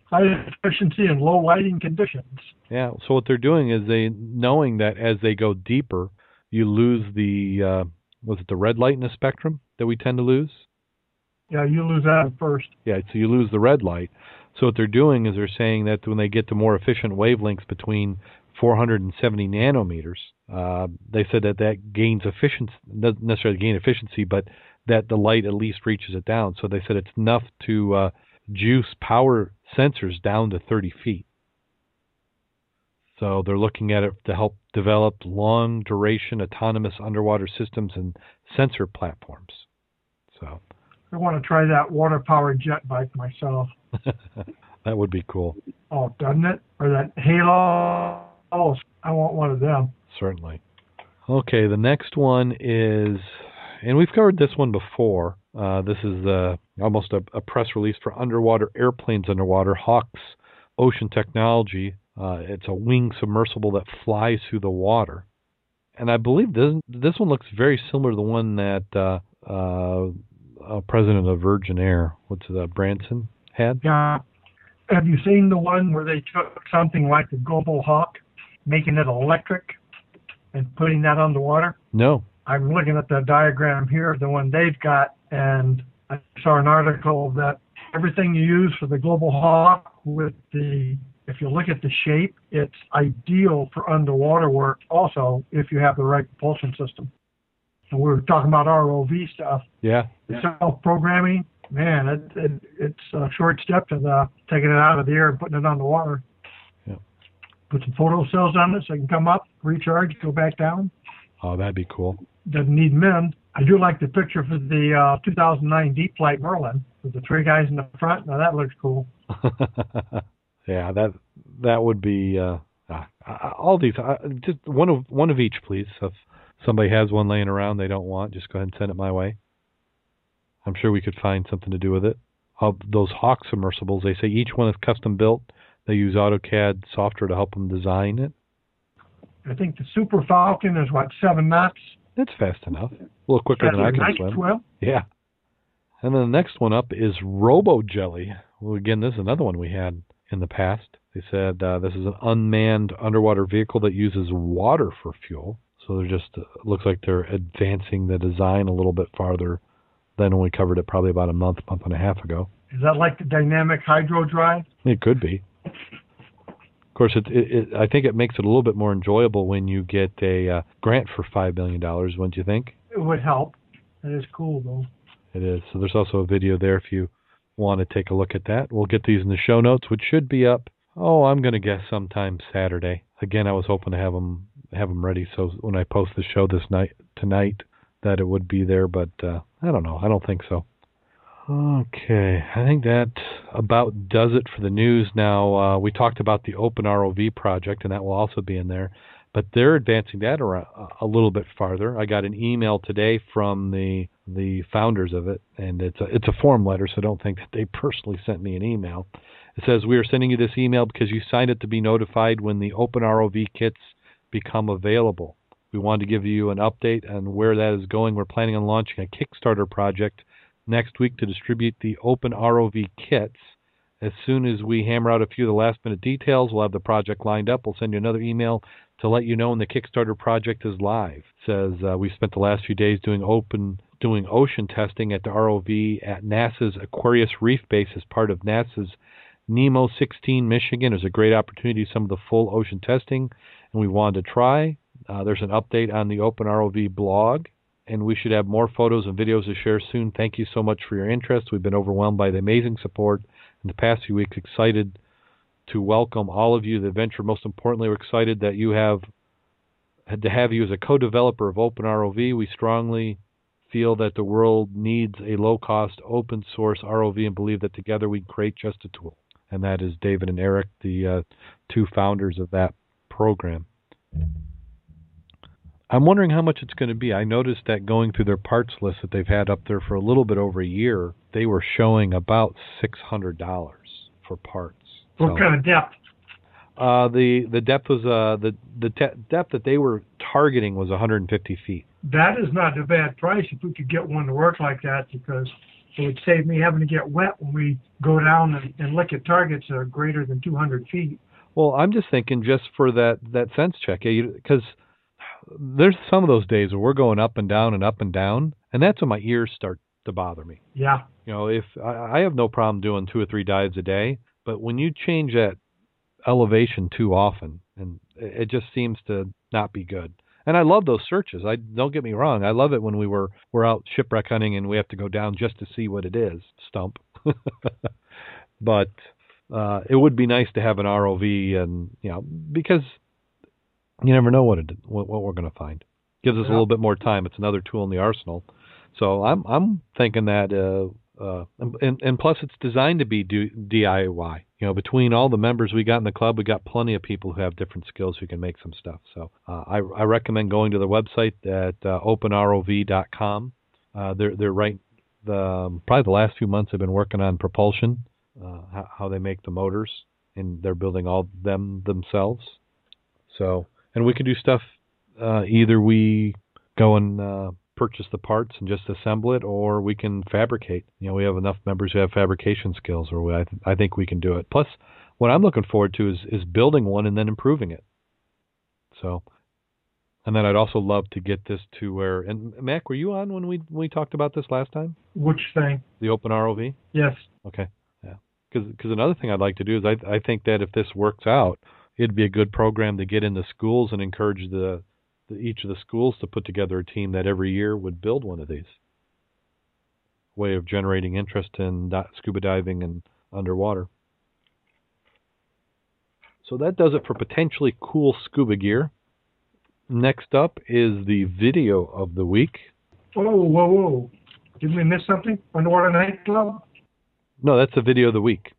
High efficiency and low lighting conditions. Yeah. So what they're doing is they knowing that as they go deeper, you lose the uh, was it the red light in the spectrum that we tend to lose? Yeah, you lose that first. Yeah. So you lose the red light. So what they're doing is they're saying that when they get to more efficient wavelengths between 470 nanometers. Uh, they said that that gains efficiency, doesn't necessarily gain efficiency, but that the light at least reaches it down. So they said it's enough to uh, juice power sensors down to 30 feet. So they're looking at it to help develop long duration autonomous underwater systems and sensor platforms. So I want to try that water powered jet bike myself. that would be cool. Oh, doesn't it? Or that Halo. Oh, I want one of them. Certainly. Okay, the next one is, and we've covered this one before. Uh, this is uh, almost a, a, press release for underwater airplanes underwater. Hawkes Ocean Technology. Uh, it's a wing submersible that flies through the water, and I believe this this one looks very similar to the one that uh, uh, uh, president of Virgin Air, what's that, Branson had? Yeah. Have you seen the one where they took something like the Global Hawk, making it electric, and putting that on the water? No. I'm looking at the diagram here, the one they've got, and I saw an article that everything you use for the Global Hawk with the if you look at the shape, it's ideal for underwater work also if you have the right propulsion system. And we were talking about ROV stuff. Yeah. Self-programming, man, it, it, it's a short step to the taking it out of the air and putting it on the water. Yeah. Put some photo cells on it so it can come up, recharge, go back down. Oh, that'd be cool. Doesn't need men. I do like the picture for the uh, 2009 Deep Flight Merlin with the three guys in the front. Now that looks cool. yeah, that that would be uh, uh, all these. Uh, just one of one of each, please. If somebody has one laying around they don't want, just go ahead and send it my way. I'm sure we could find something to do with it. Of those Hawk submersibles, they say each one is custom built. They use AutoCAD software to help them design it. I think the Super Falcon is what seven knots. That's fast enough. A little quicker than I can swim. Swim. Yeah. And then the next one up is Robo Jelly. Well, again, this is another one we had in the past. They said uh, this is an unmanned underwater vehicle that uses water for fuel. So they're just uh, looks like they're advancing the design a little bit farther than when we covered it probably about a month, month and a half ago. Is that like the dynamic hydro drive? It could be. Of course, it, it, it, I think it makes it a little bit more enjoyable when you get a uh, grant for five million dollars. Wouldn't you think? It would help. It is cool though. It is. So there's also a video there if you want to take a look at that. We'll get these in the show notes, which should be up. Oh, I'm going to guess sometime Saturday. Again, I was hoping to have them have them ready so when I post the show this night tonight that it would be there, but uh, I don't know. I don't think so. Okay, I think that about does it for the news. Now uh, we talked about the Open ROV project, and that will also be in there. But they're advancing that a little bit farther. I got an email today from the the founders of it, and it's a, it's a form letter, so don't think that they personally sent me an email. It says we are sending you this email because you signed it to be notified when the Open ROV kits become available. We want to give you an update on where that is going. We're planning on launching a Kickstarter project next week to distribute the Open ROV kits. As soon as we hammer out a few of the last minute details, we'll have the project lined up. We'll send you another email to let you know when the Kickstarter project is live. It says uh, we spent the last few days doing open doing ocean testing at the ROV at NASA's Aquarius Reef Base as part of NASA's NEEMO 16 Michigan. It was a great opportunity, some of the full ocean testing, and we wanted to try. Uh, there's an update on the Open ROV blog, and we should have more photos and videos to share soon. Thank you so much for your interest. We've been overwhelmed by the amazing support in the past few weeks. Excited to welcome all of you to the adventure. Most importantly, we're excited that you have had to have you as a co-developer of Open ROV. We strongly feel that the world needs a low-cost, open-source ROV, and believe that together we can create just a tool. And that is David and Eric, the uh, two founders of that program. I'm wondering how much it's going to be. I noticed that going through their parts list that they've had up there for a little bit over a year, they were showing about six hundred dollars for parts. What so, kind of depth? Uh, the the depth was uh the the te- depth that they were targeting was 150 feet. That is not a bad price if we could get one to work like that because it would save me having to get wet when we go down and, and look at targets that are greater than 200 feet. Well, I'm just thinking just for that that sense check because there's some of those days where we're going up and down and up and down, and that's when my ears start to bother me. Yeah. You know, if I, I have no problem doing two or three dives a day, but when you change that elevation too often, and it just seems to not be good. And I love those searches. I don't get me wrong. I love it when we were we're out shipwreck hunting and we have to go down just to see what it is, stump. but uh, it would be nice to have an ROV, and you know, because you never know what it what, what we're going to find. Gives us a little bit more time. It's another tool in the arsenal. So I'm I'm thinking that, uh, uh, and and plus it's designed to be do, DIY. You know, between all the members we got in the club, we got plenty of people who have different skills who can make some stuff. So uh, I I recommend going to the website at uh, openrov.com. Uh, they're they're right. The um, probably the last few months I've been working on propulsion, uh, how, how they make the motors, and they're building all them themselves. So and we can do stuff. Uh, either we go and purchase the parts and just assemble it, or we can fabricate. You know, we have enough members who have fabrication skills, or we, I, th- I think we can do it. Plus, what I'm looking forward to is is building one and then improving it. So, and then I'd also love to get this to where. And Mac, were you on when we when we talked about this last time? Which thing? The open ROV. Yes. Okay. Yeah. Because another thing I'd like to do is I I think that if this works out, it'd be a good program to get into schools and encourage the, the each of the schools to put together a team that every year would build one of these. Way of generating interest in scuba diving and underwater. So that does it for potentially cool scuba gear. Next up is the video of the week. Whoa, whoa, whoa! Did we miss something? Underwater nightclub? No, that's the video of the week.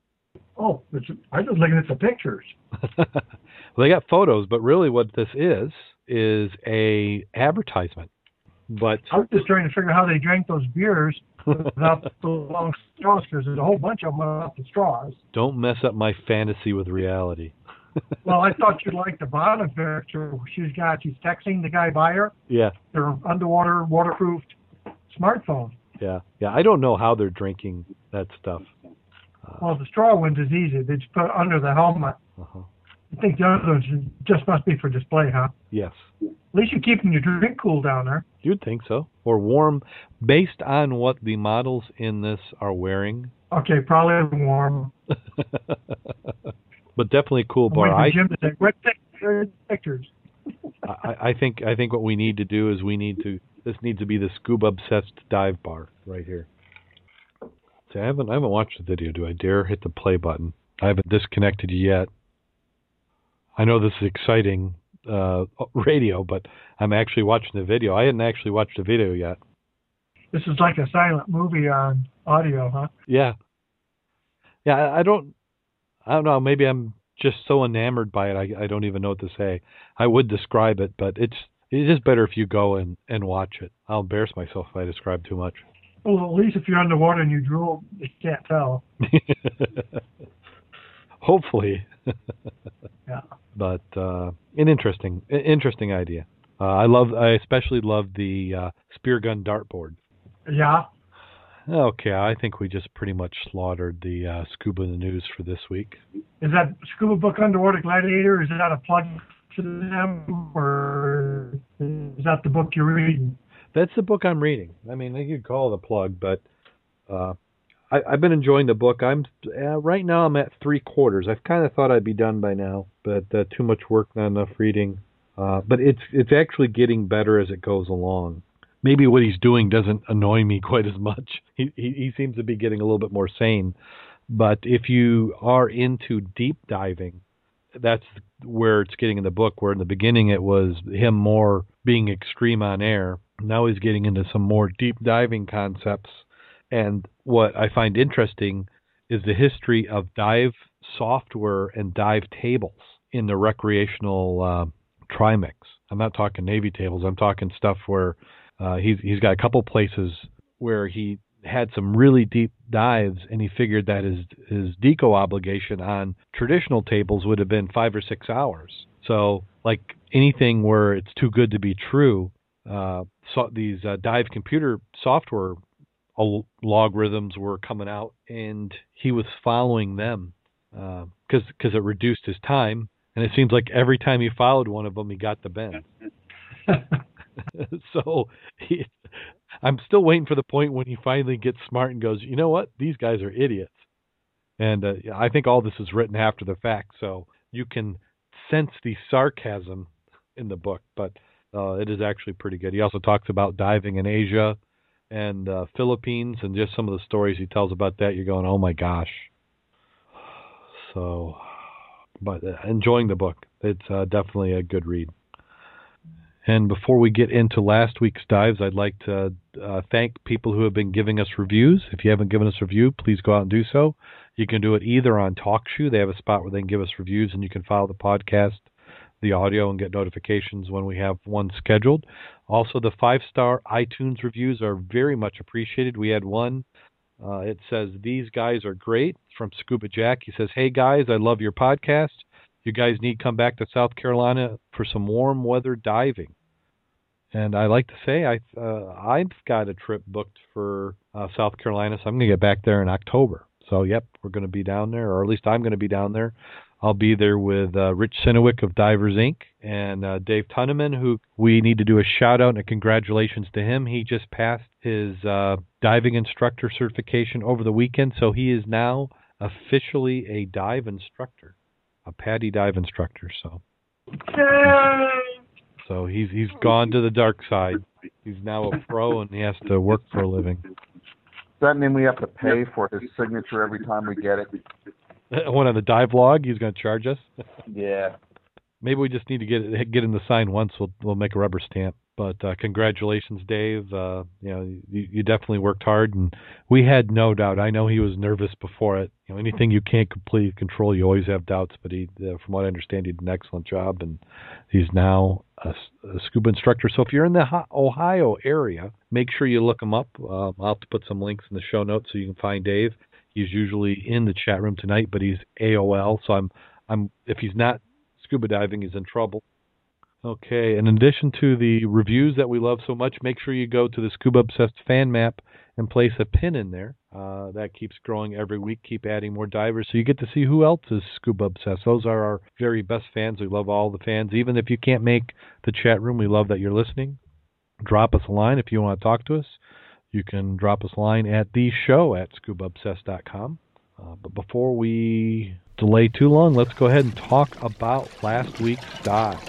Oh, it's, I was looking at the pictures. well, they got photos, but really what this is is a advertisement. But I was just trying to figure out how they drank those beers without the long straws, because there's a whole bunch of them without the straws. don't mess up my fantasy with reality. Well, I thought you'd like the bottom picture. She's got, she's texting the guy by her, yeah, their underwater waterproofed smartphone. yeah, yeah. I don't know how they're drinking that stuff. Uh, Well, the straw ones is easy. They just put it under the helmet. uh-huh. I think the other ones just must be for display, huh? Yes, At least you're keeping your drink cool down there. you'd think so, or warm, based on what the models in this are wearing. Okay, probably warm. but definitely cool bar. I, Jim to say, what pic- pictures? I, I think I think what we need to do is we need to this needs to be the scuba obsessed dive bar right here. See, I haven't I haven't watched the video. Do I dare hit the play button? I haven't disconnected yet. I know this is exciting uh, radio, but I'm actually watching the video. I hadn't actually watched the video yet. This is like a silent movie on audio, huh? Yeah, yeah. I, don't. I don't know. Maybe I'm just so enamored by it. I I don't even know what to say. I would describe it, but it's it's just better if you go and and watch it. I'll embarrass myself if I describe too much. Well, at least if you're underwater and you drool, you can't tell. Hopefully. Yeah. But uh, an interesting, an interesting idea. Uh, I love. I especially love the uh, spear gun dartboard. Yeah. Okay, I think we just pretty much slaughtered the uh, scuba in the news for this week. Is that Scuba Book Underwater Gladiator? Is that a plug for them, or is that the book you're reading? That's the book I'm reading. I mean, you could call it a plug, but uh, I, I've been enjoying the book. I'm uh, right now. I'm at three quarters. I've kind of thought I'd be done by now, but uh, too much work, not enough reading. Uh, but it's it's actually getting better as it goes along. Maybe what he's doing doesn't annoy me quite as much. He, he he seems to be getting a little bit more sane. But if you are into deep diving, that's where it's getting in the book. Where in the beginning it was him more being extreme on air. Now he's getting into some more deep diving concepts. And what I find interesting is the history of dive software and dive tables in the recreational uh, trimix. I'm not talking Navy tables. I'm talking stuff where uh, he's he's got a couple places where he had some really deep dives, and he figured that his his deco obligation on traditional tables would have been five or six hours. So, like anything where it's too good to be true, uh, so these uh, dive computer software logarithms were coming out, and he was following them because because it reduced his time. And it seems like every time he followed one of them, he got the bend. so he, I'm still waiting for the point when he finally gets smart and goes, you know what, these guys are idiots. And uh, I think all this is written after the fact, so you can sense the sarcasm in the book, but uh, it is actually pretty good. He also talks about diving in Asia and uh, Philippines, and just some of the stories he tells about that. You're going, oh my gosh. So, but uh, enjoying the book. It's uh, definitely a good read. And before we get into last week's dives, I'd like to uh, thank people who have been giving us reviews. If you haven't given us a review, please go out and do so. You can do it either on TalkShoe. They have a spot where they can give us reviews, and you can follow the podcast, the audio, and get notifications when we have one scheduled. Also, the five star iTunes reviews are very much appreciated. We had one. Uh, it says, These guys are great from Scuba Jack. He says, Hey guys, I love your podcast. You guys need to come back to South Carolina for some warm weather diving. And I like to say I uh, I've got a trip booked for uh, South Carolina, so I'm going to get back there in October. So yep, we're going to be down there, or at least I'm going to be down there. I'll be there with uh, Rich Sinowick of Divers Inc. and uh, Dave Tunneman, who we need to do a shout out and a congratulations to him. He just passed his uh, diving instructor certification over the weekend, so he is now officially a dive instructor, a PADI dive instructor. So. So he's he's gone to the dark side. He's now a pro and he has to work for a living. Does that mean we have to pay for his signature every time we get it? One on the dive log, he's going to charge us. Yeah. Maybe we just need to get it, get him to sign once. We'll we'll make a rubber stamp. But uh, congratulations, Dave. Uh, you know, you, you definitely worked hard, and we had no doubt. I know he was nervous before it. You know, anything you can't completely control, you always have doubts. But he, uh, from what I understand, he did an excellent job, and he's now a, a scuba instructor. So if you're in the Ohio area, make sure you look him up. Uh, I'll have to put some links in the show notes so you can find Dave. He's usually in the chat room tonight, but he's AOL. So I'm, I'm if he's not scuba diving, he's in trouble. Okay, in addition to the reviews that we love so much, make sure you go to the Scuba Obsessed fan map and place a pin in there. Uh, that keeps growing every week. Keep adding more divers so you get to see who else is scuba obsessed. Those are our very best fans. We love all the fans. Even if you can't make the chat room, we love that you're listening. Drop us a line if you want to talk to us. You can drop us a line at the show at scubaobsessed.com. Uh, but before we delay too long, let's go ahead and talk about last week's dive,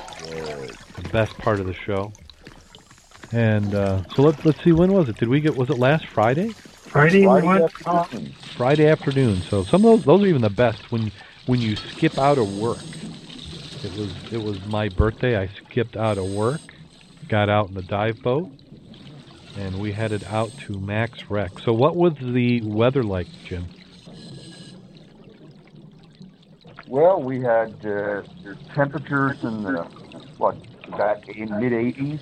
the best part of the show. And uh, so let's let's see when was it? Did we get was it last Friday? Friday, Friday what? afternoon. Friday afternoon. So some of those those are even the best when when you skip out of work. It was it was my birthday. I skipped out of work, got out in the dive boat, and we headed out to Max Rec. So what was the weather like, Jim? Well, we had uh, temperatures in the what about in mid 80s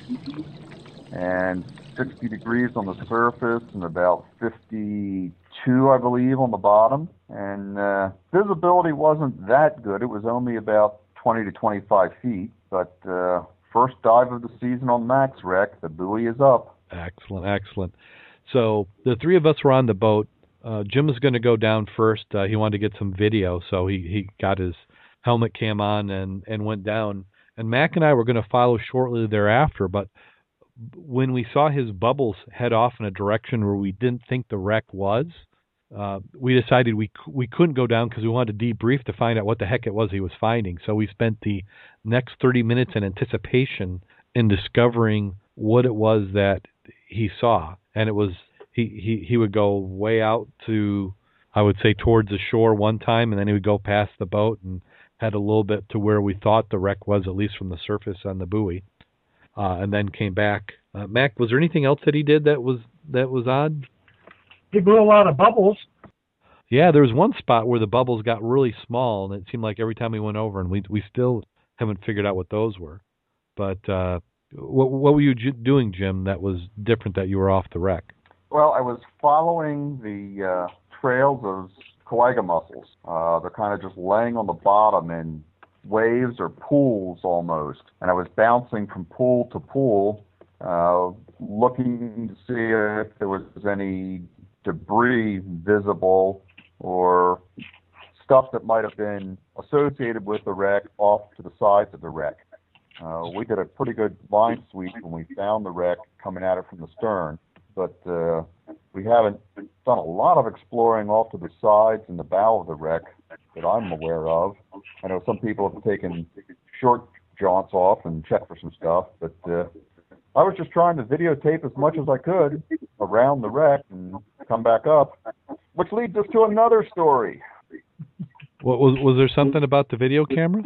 and 60 degrees on the surface and about 52, I believe, on the bottom. And uh, visibility wasn't that good. It was only about 20 to 25 feet. But uh, first dive of the season on Max Rec, the buoy is up. Excellent, excellent. So the three of us were on the boat. Uh, Jim was going to go down first. Uh, he wanted to get some video, so he, he got his helmet cam on and, and went down. And Mac and I were going to follow shortly thereafter, but when we saw his bubbles head off in a direction where we didn't think the wreck was, uh, we decided we we couldn't go down because we wanted to debrief to find out what the heck it was he was finding. So we spent the next 30 minutes in anticipation in discovering what it was that he saw, and it was he he he would go way out to I would say towards the shore one time, and then he would go past the boat and had a little bit to where we thought the wreck was, at least from the surface on the buoy uh, and then came back. Uh, Mac, was there anything else that he did that was that was odd? He blew a lot of bubbles. Yeah, there was one spot where the bubbles got really small, and it seemed like every time we went over, and we we still haven't figured out what those were. But uh, what what were you doing, Jim? That was different. That you were off the wreck. Well, I was following the uh, trails of quagga mussels. Uh, they're kind of just laying on the bottom in waves or pools almost. And I was bouncing from pool to pool, uh, looking to see if there was any debris visible or stuff that might have been associated with the wreck off to the sides of the wreck. Uh, we did a pretty good line sweep when we found the wreck coming at it from the stern, but uh, we haven't done a lot of exploring off to the sides and the bow of the wreck that I'm aware of. I know some people have taken short jaunts off and checked for some stuff. But uh, I was just trying to videotape as much as I could around the wreck and come back up, which leads us to another story. What was was there something about the video camera?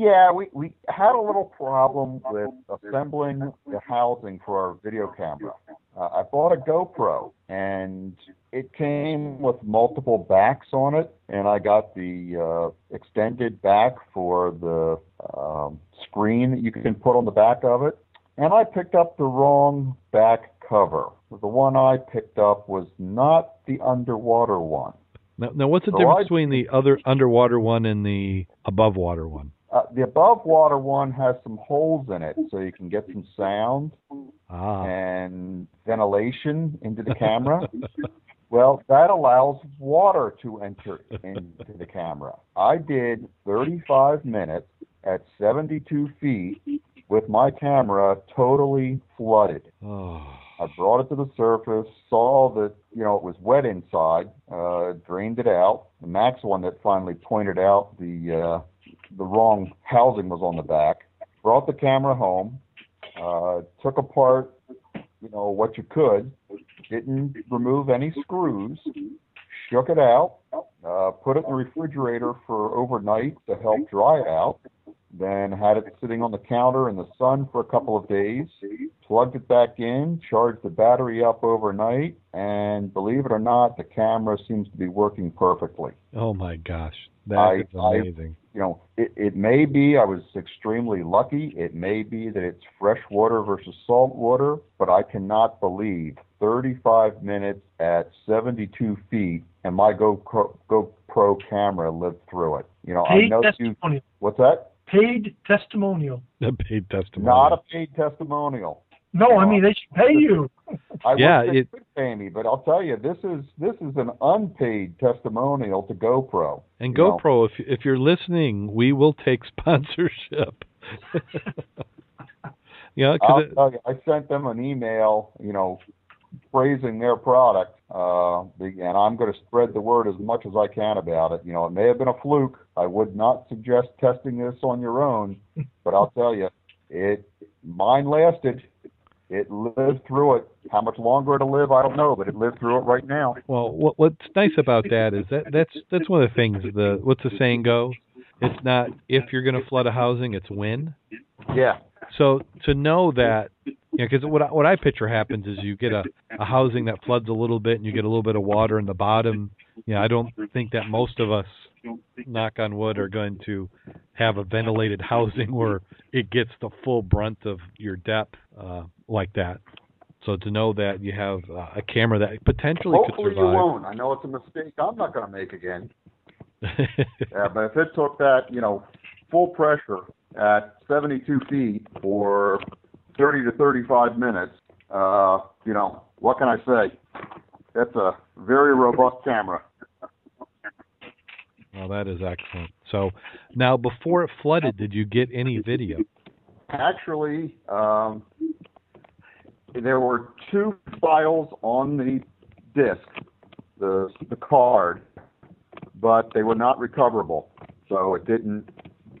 Yeah, we, we had a little problem with assembling the housing for our video camera. Uh, I bought a GoPro and it came with multiple backs on it, and I got the uh, extended back for the um, screen that you can put on the back of it. And I picked up the wrong back cover. The one I picked up was not the underwater one. Now, now what's the So difference I- between the other underwater one and the above water one? Uh, the above water one has some holes in it so you can get some sound Ah. and ventilation into the camera. well, that allows water to enter into the camera. I did 35 minutes at 72 feet with my camera totally flooded. Oh. I brought it to the surface, saw that you know it was wet inside, uh, drained it out. The Max one that finally pointed out the uh, the wrong housing was on the back. Brought the camera home, uh, took apart you know what you could, didn't remove any screws, shook it out, uh, put it in the refrigerator for overnight to help dry it out. Then had it sitting on the counter in the sun for a couple of days. Plugged it back in, charged the battery up overnight, and believe it or not, the camera seems to be working perfectly. Oh my gosh. I- That is I- amazing. You know, it, it may be I was extremely lucky. It may be that it's fresh water versus salt water, but I cannot believe 35 minutes at 72 feet and my GoPro, GoPro camera lived through it. You know, I Paid know you. What's that? Paid testimonial. A paid testimonial. Not a paid testimonial. No, I mean they should pay you. I Yeah, wish they it- could pay me, but I'll tell you, this is this is an unpaid testimonial to GoPro. and you know. GoPro, if if you're listening, we will take sponsorship. yeah, I'll because tell you, I sent them an email, you know, praising their product, uh, and I'm going to spread the word as much as I can about it. You know, it may have been a fluke. I would not suggest testing this on your own, but I'll tell you, it mine lasted. It lived through it. How much longer it'll live, I don't know, but it lived through it right now. well, what what's nice about that is that that's that's one of the things. The what's the saying go? It's not if you're going to flood a housing, it's when. Yeah. So to know that, you know, because what I, what I picture happens is you get a a housing that floods a little bit, and you get a little bit of water in the bottom. You know, I don't think that most of us, knock on wood, are going to have a ventilated housing where it gets the full brunt of your depth uh, like that. So to know that you have uh, a camera that potentially Hopefully could you won't. I know it's a mistake I'm not going to make again. Yeah, but if it took that, you know, full pressure at 72 feet for 30 to 35 minutes, uh, you know, what can I say? That's a very robust camera. well, that is excellent. So now, before it flooded, did you get any video? Actually, um, there were two files on the disk, the the card, but they were not recoverable, so it didn't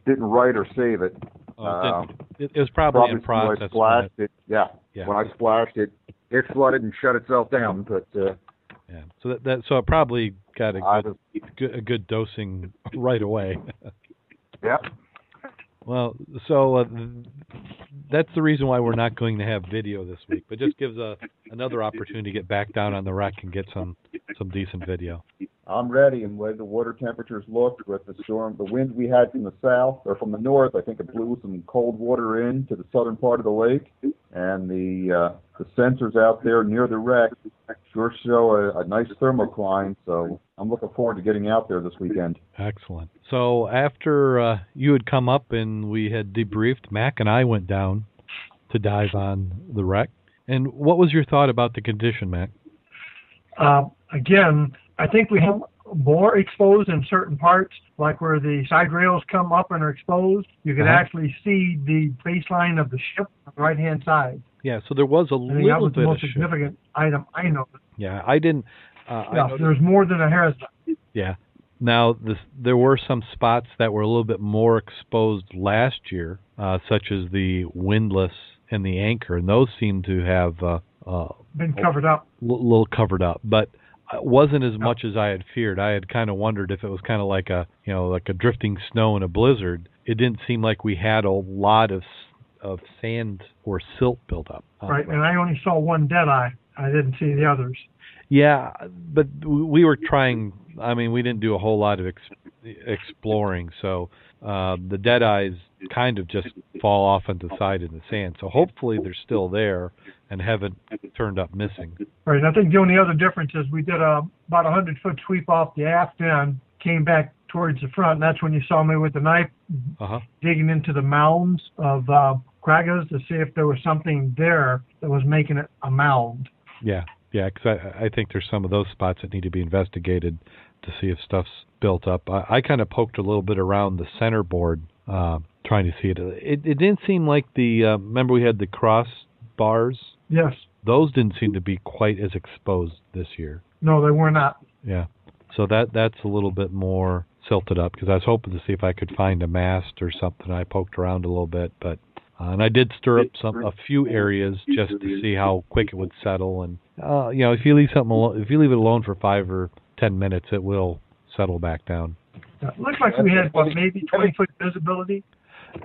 didn't write or save it. Oh, it, Um, it, it was probably, in Probably when I process. when splashed it- it. Yeah, Yeah. when I splashed it, it flooded and shut itself down. But uh, Yeah. So that, that so it probably got a good, was, good a good dosing right away. yeah, well, so uh, that's the reason why we're not going to have video this week, but just gives a another opportunity to get back down on the wreck and get some some decent video. I'm ready. And where the water temperatures looked with the storm, the wind we had from the south or from the north, I think it blew some cold water in to the southern part of the lake, and the uh, the sensors out there near the wreck sure show a, a nice thermocline. So I'm looking forward to getting out there this weekend. Excellent. So after uh, you had come up and we had debriefed, Mac and I went down to dive on the wreck. And what was your thought about the condition, Mac? Uh, again, I think we have more exposed in certain parts, like where the side rails come up and are exposed. You can Uh-huh. actually see the baseline of the ship on the right hand side. Yeah, so there was a I think that little was the bit of most shift. significant item I noticed. Yeah, I didn't. Uh, I Yeah, noticed- there's more than a hair's Yeah. Now, this, there were some spots that were a little bit more exposed last year, uh, such as the windlass and the anchor, and those seem to have uh, uh, Been covered up. a little covered up, but it wasn't as much as I had feared. I had kind of wondered if it was kind of like a you know like a drifting snow in a blizzard. It didn't seem like we had a lot of s- of sand or silt built up. Right, and I only saw one dead eye. I didn't see the others. Yeah, but we were trying. I mean, we didn't do a whole lot of ex- exploring, so uh, the dead eyes kind of just fall off on the side in the sand. So hopefully they're still there and haven't turned up missing. Right, and I think the only other difference is we did a about a hundred foot sweep off the aft end, came back towards the front, and that's when you saw me with the knife Uh huh. digging into the mounds of uh, quaggas to see if there was something there that was making it a mound. Yeah, yeah. Because I, I think there's some of those spots that need to be investigated to see if stuff's built up. I, I kind of poked a little bit around the center board, uh, trying to see it. It, it didn't seem like the. Uh, remember we had the cross bars. Yes, Those didn't seem to be quite as exposed this year. no, they were not. Yeah. So that that's a little bit more silted up because I was hoping to see if I could find a mast or something. I poked around a little bit, but uh, and I did stir up some a few areas just to see how quick it would settle. And uh, you know, if you leave something alone, if you leave it alone for five or ten minutes, it will settle back down. It looked like we had what maybe 20 foot visibility.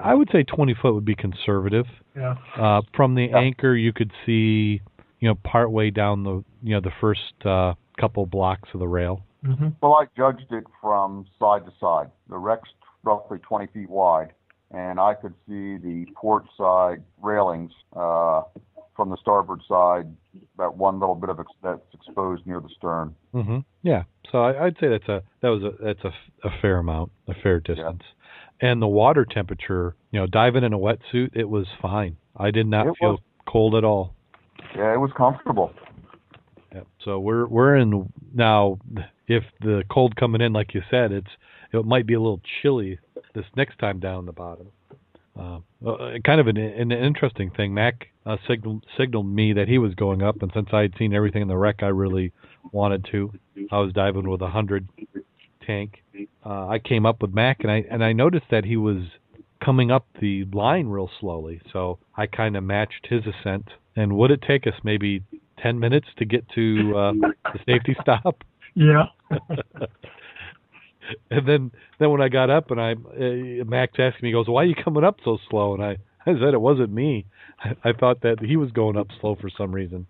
I would say 20 foot would be conservative. Yeah, Uh, from the anchor, you could see, you know, part way down the, you know, the first uh, couple blocks of the rail. hmm Well, I judged it from side to side. The wreck's roughly 20 feet wide, and I could see the port side railings uh, from the starboard side. That one little bit of ex- that's exposed near the stern. hmm Yeah. So I, I'd say that's a that was a that's a, a fair amount, a fair distance. And the water temperature, you know, diving in a wetsuit, it was fine. I did not It feel was. cold at all. Yeah, it was comfortable. Yeah. So we're we're in now. If the cold coming in, like you said, it's it might be a little chilly this next time down the bottom. Uh, uh, kind of an, an interesting thing. Mac uh, signaled signaled me that he was going up, and since I had seen everything in the wreck, I really wanted to. I was diving with a hundred tank. Uh, I came up with Mac, and I and I noticed that he was coming up the line real slowly. So I kind of matched his ascent. And would it take us maybe ten minutes to get to uh, the safety stop? yeah. and then then when I got up and I uh, Max asked me, he goes, "Why are you coming up so slow?" And I I said it wasn't me. I, I thought that he was going up slow for some reason.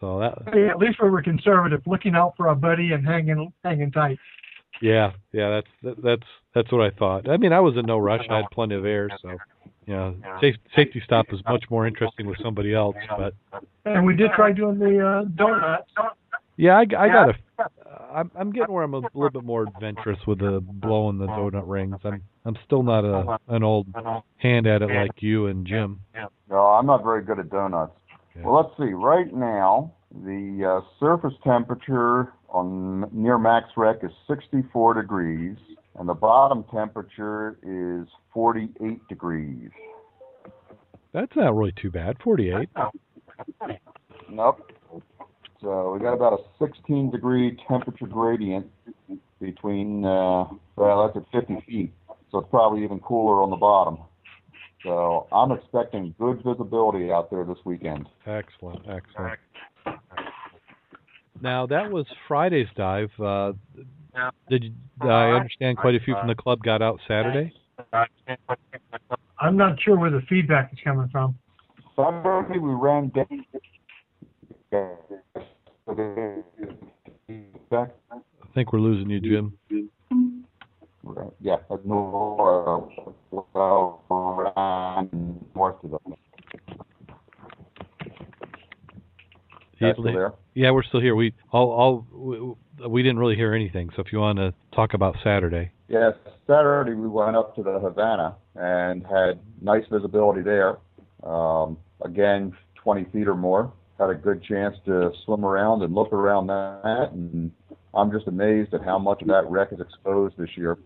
So that Hey, at least we were conservative, looking out for our buddy and hanging hanging tight. yeah yeah that's that, that's that's what I thought. I mean I was in no rush. I had plenty of air, so you know safe, safety stop is much more interesting with somebody else. But And we did try doing the uh, donuts. yeah, I, I got a. I'm I'm getting where I'm a little bit more adventurous with the blowing the donut rings. I'm I'm still not a an old hand at it like you and Jim. No, I'm not very good at donuts. Yeah. Well, let's see. Right now, the uh, surface temperature on near max wreck is 64 degrees, and the bottom temperature is 48 degrees. That's not really too bad. 48. Nope. So we got about a 16 degree temperature gradient between, uh, well, that's at 50 feet. So it's probably even cooler on the bottom. So I'm expecting good visibility out there this weekend. Excellent, excellent. Now that was Friday's dive. Uh, did you, I understand quite a few from the club got out Saturday? I'm not sure where the feedback is coming from. Saturday we ran down. Back, I think we're losing you, Jim. yeah, at north, well, around north of the. Yeah, still yeah, we're still here. We all, all we, we didn't really hear anything. So if you want to talk about Saturday, Yes, Saturday we went up to the Havana and had nice visibility there. Um, again, 20 feet or more. Had a good chance to swim around and look around that, and I'm just amazed at how much of that wreck is exposed this year.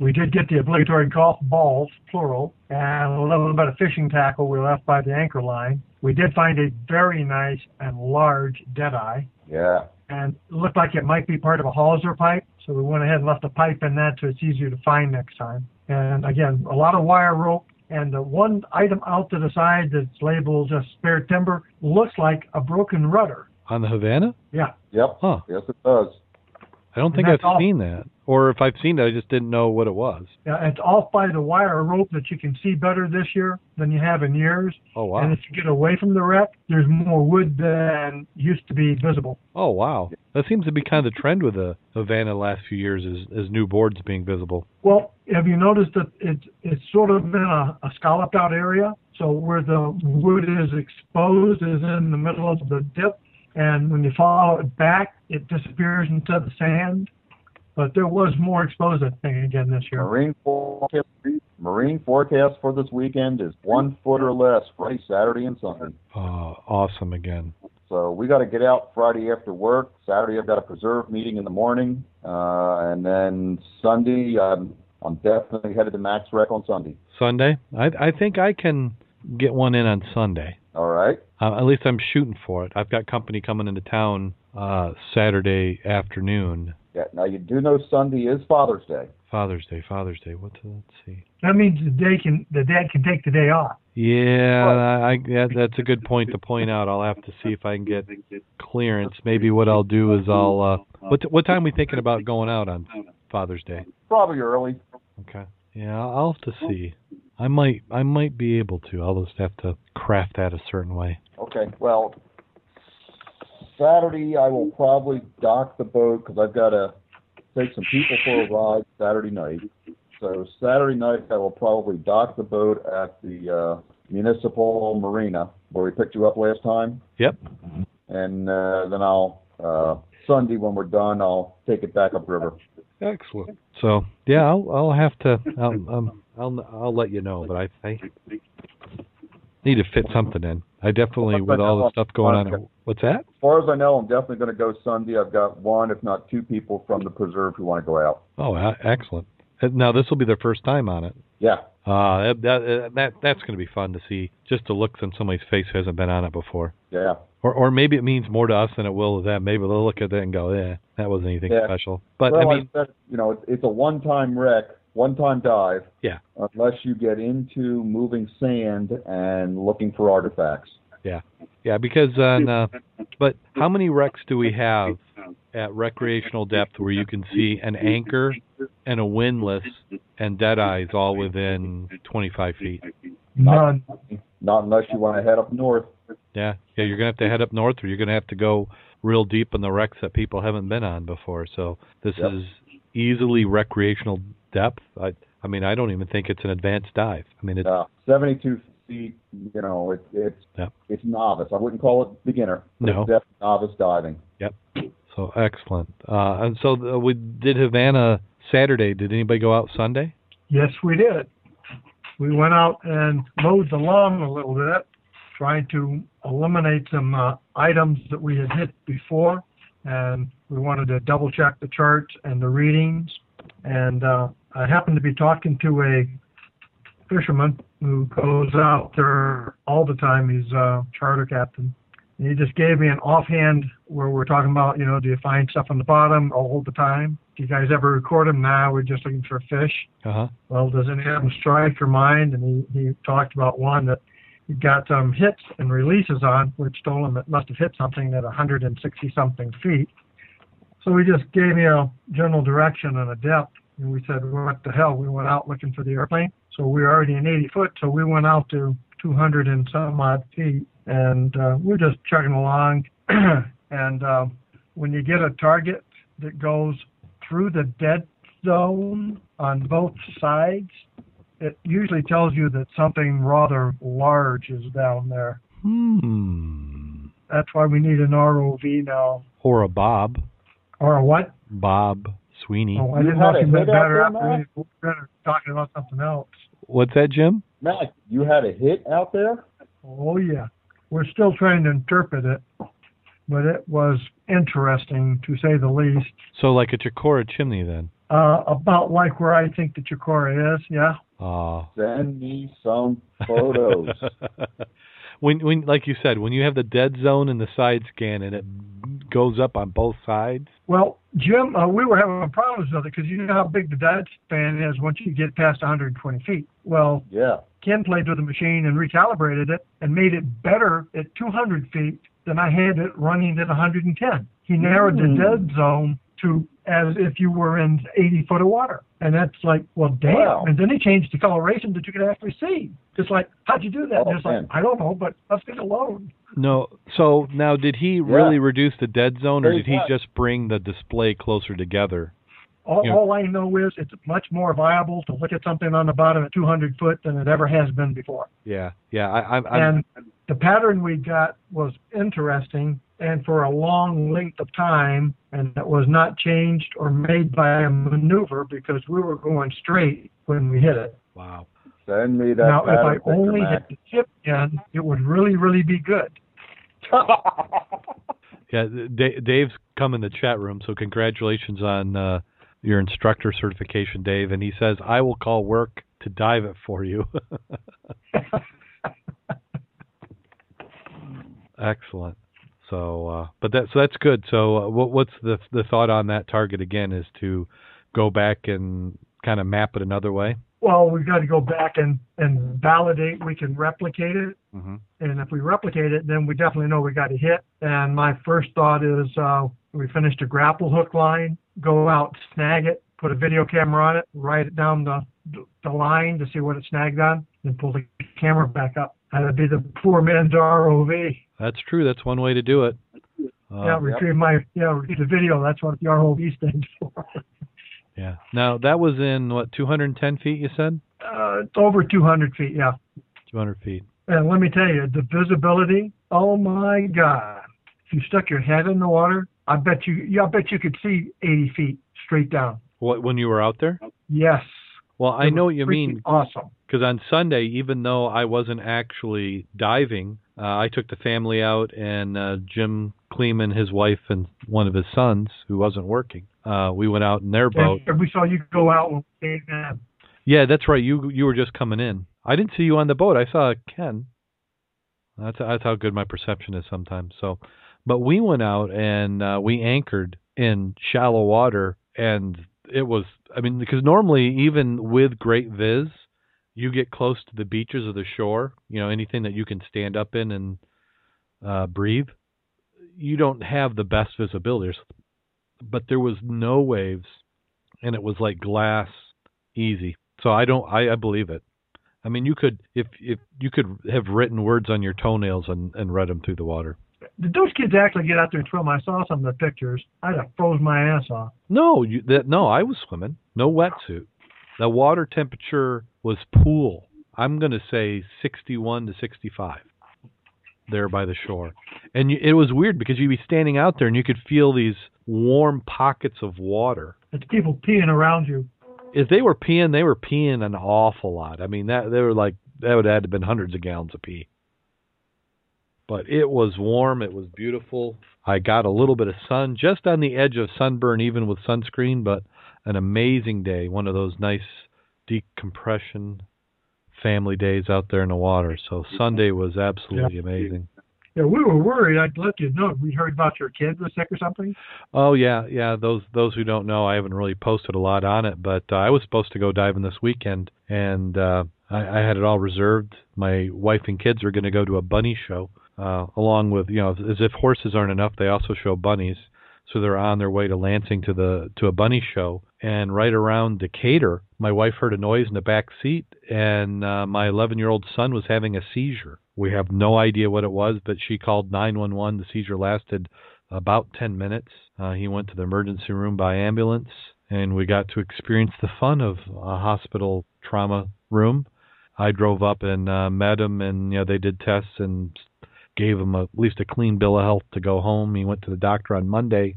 We did get the obligatory golf balls, plural, and a little bit of fishing tackle we left by the anchor line. We did find a very nice and large deadeye, Yeah, and it looked like it might be part of a hawser pipe. So we went ahead and left a pipe in that so it's easier to find next time. And again, a lot of wire rope. And the one item out to the side that's labeled just spare timber looks like a broken rudder. On the Havana? Yeah. Yep. Huh. Yes, it does. I don't think I've all. seen that. Or if I've seen it, I just didn't know what it was. Yeah, it's off by the wire rope that you can see better this year than you have in years. Oh wow. And if you get away from the wreck, there's more wood than used to be visible. Oh wow. That seems to be kind of the trend with the Havana the last few years is, is new boards being visible. Well, have you noticed that it's it's sort of in a, a scalloped out area? So where the wood is exposed is in the middle of the dip, and when you follow it back, it disappears into the sand. But there was more exposed, I think, again this year. Marine forecast, marine forecast for this weekend is one foot or less Friday, Saturday, and Sunday. Uh, awesome again. So we got to get out Friday after work. Saturday I've got a preserve meeting in the morning, uh, and then Sunday I'm I'm definitely headed to Max Rec on Sunday. Sunday? I I think I can get one in on Sunday. All right. Uh, at least I'm shooting for it. I've got company coming into town uh Saturday afternoon. Yeah. Now you do know Sunday is Father's Day. Father's Day, Father's Day. What? Let's see. That means the day can the dad can take the day off. Yeah, I, yeah, that's a good point to point out. I'll have to see if I can get clearance. Maybe what I'll do is I'll. Uh, what what time are we thinking about going out on Father's Day? Probably early. Okay. Yeah, I'll I'll have to see. I might I might be able to. I'll just have to craft that a certain way. Okay. Well, Saturday I will probably dock the boat because I've got to take some people for a ride Saturday night. So Saturday night I will probably dock the boat at the uh, municipal marina where we picked you up last time, Yep. and uh, then I'll uh, Sunday when we're done I'll take it back upriver. Excellent. So yeah, I'll I'll have to um, I'll I'll let you know, but I think need to fit something in. I definitely with all the stuff going on. What's that? As far as I know, I'm definitely going to go Sunday. I've got one, if not two, people from the preserve who want to go out. Oh, excellent. Uh, Now this will be their first time on it. Yeah. Uh, that that uh, that that's going to be fun to see. Just to look on somebody's face who hasn't been on it before. Yeah. Or or maybe it means more to us than it will to them. Maybe they'll look at it and go, "Yeah, that wasn't anything Yeah. special." But well, I mean, said, you know, it's, it's a one-time wreck, one-time dive. Yeah. Unless you get into moving sand and looking for artifacts. yeah, yeah. because on. Uh, but how many wrecks do we have at recreational depth where you can see an anchor and a windlass and dead eyes all within 25 feet? None. Not unless you want to head up north. Yeah, yeah, you're gonna have to head up north, or you're gonna have to go real deep in the wrecks that people haven't been on before. So this Yep. is easily recreational depth. I, I mean, I don't even think it's an advanced dive. I mean, it's Uh, 72 feet. You know, it, it's Yep. it's novice. I wouldn't call it beginner. No. It's novice diving. Yep. So excellent. Uh, and so the, we did Havana Saturday. Did anybody go out Sunday? Yes, we did. We went out and mowed the lawn a little bit, trying to eliminate some uh, items that we had hit before, and we wanted to double check the charts and the readings. And uh, I happened to be talking to a fisherman who goes out there all the time. He's a charter captain. And he just gave me an offhand where we're talking about, you know, do you find stuff on the bottom all the time? Do you guys ever record them? Now we're just looking for fish. Uh huh. Well, does any of them strike your mind? And he, he talked about one that he got some hits and releases on, which told him it must have hit something at 160 something feet. So we just gave me a general direction and a depth, and we said, what the hell? We went out looking for the airplane. So we were already in 80 foot, so we went out to 200 and some odd feet, and uh, we're just chugging along. and um, when you get a target that goes through the dead zone on both sides, it usually tells you that something rather large is down there. Hmm. That's why we need an ROV now. Or a Bob, Or a what? Bob Sweeney. Oh, I You didn't know if a you meant hit that out or there, after we were talking about something else. What's that, Jim? Matt, you had a hit out there? Oh yeah. We're still trying to interpret it, but it was interesting to say the least. So like a Chicora chimney then. Uh, about like where I think the Chicora is, yeah. Ah. Send me some photos. when when like you said, when you have the dead zone and the side scan and it goes up on both sides. Well, Jim, uh, we were having problems with it because you know how big the dead span is once you get past 120 feet. Well, Yeah. Ken played with the machine and recalibrated it and made it better at 200 feet than I had it running at 110. He narrowed the dead zone to as if you were in 80 foot of water. And that's like, well, damn. Wow. And then he changed the coloration that you could actually see. It's like, how'd you do that? Oh, and it's like. I don't know, but let's get alone. No. So now, did he really reduce the dead zone, or did he just bring the display closer together? All, Yeah. all I know is it's much more viable to look at something on the bottom at 200 foot than it ever has been before. Yeah. Yeah. I, I'm. I'm and the pattern we got was interesting and for a long length of time and it was not changed or made by a maneuver because we were going straight when we hit it. wow. Send me that. now if I only Mac. hit the tip end, it would really, really be good. Yeah. D- Dave's come in the chat room, so congratulations on uh, your instructor certification, Dave. And he says, "I will call work to dive it for you." Excellent. So, uh, but that so that's good. So, uh, what, what's the the thought on that target again? Is to go back and kind of map it another way. Well, we've got to go back and, and validate we can replicate it. Mm-hmm. And if we replicate it, then we definitely know we got a hit. And my first thought is uh, we finished a grapple hook line, go out, snag it, put a video camera on it, write it down the, the line to see what it snagged on, and pull the camera back up. That'd be the poor man's ROV. That's true. That's one way to do it. Uh, yeah, retrieve my yeah, retrieve the video. That's what the ROV stands for. yeah. Now that was in what 210 feet. You said Uh, it's over 200 feet. Yeah. 200 feet. And let me tell you, the visibility, oh my God. If you stuck your head in the water, I bet you, yeah, I bet you could see 80 feet straight down. What when you were out there? Yes. Well, I know what you mean Awesome. Because on Sunday, even though I wasn't actually diving, uh, I took the family out, and uh, Jim Kleeman, his wife, and one of his sons, who wasn't working, uh, we went out in their boat. And we saw you go out when we came. Yeah, that's right. You you were just coming in. I didn't see you on the boat. I saw Ken. That's that's how good my perception is sometimes. So, but we went out and uh, we anchored in shallow water, and it was. I mean, because normally even with great viz, you get close to the beaches of the shore. You know, anything that you can stand up in and uh, breathe. You don't have the best visibility, but there was no waves, and it was like glass, easy. So I don't. I, I believe it. I mean, you could if if you could have written words on your toenails and and read them through the water. Did those kids actually get out there and swim? I saw some of the pictures. I'd have froze my ass off. No, you that no. I was swimming. No wetsuit. The water temperature was pool. I'm going to say 61 to 65 there by the shore. And it was weird because you'd be standing out there and you could feel these warm pockets of water. It's people peeing around you. If they were peeing, they were peeing an awful lot. I mean, that they were like that would have had to been hundreds of gallons of pee. But it was warm. It was beautiful. I got a little bit of sun, just on the edge of sunburn, even with sunscreen. But an amazing day. One of those nice decompression family days out there in the water. So Sunday was absolutely amazing. Yeah, we were worried. I'd let you know. We heard about your kid was sick or something. Oh yeah, yeah. Those those who don't know, I haven't really posted a lot on it, but uh, I was supposed to go diving this weekend, and uh, I, I had it all reserved. My wife and kids are going to go to a bunny show, uh, along with you know, as if horses aren't enough, they also show bunnies. So they're on their way to Lansing to the to a bunny show, and right around Decatur, my wife heard a noise in the back seat, and uh, my 11 year old son was having a seizure. We have no idea what it was, but she called 911. The seizure lasted about 10 minutes. Uh, he went to the emergency room by ambulance, and we got to experience the fun of a hospital trauma room. I drove up and uh, met him, and you know they did tests and gave him a, at least a clean bill of health to go home. He went to the doctor on Monday.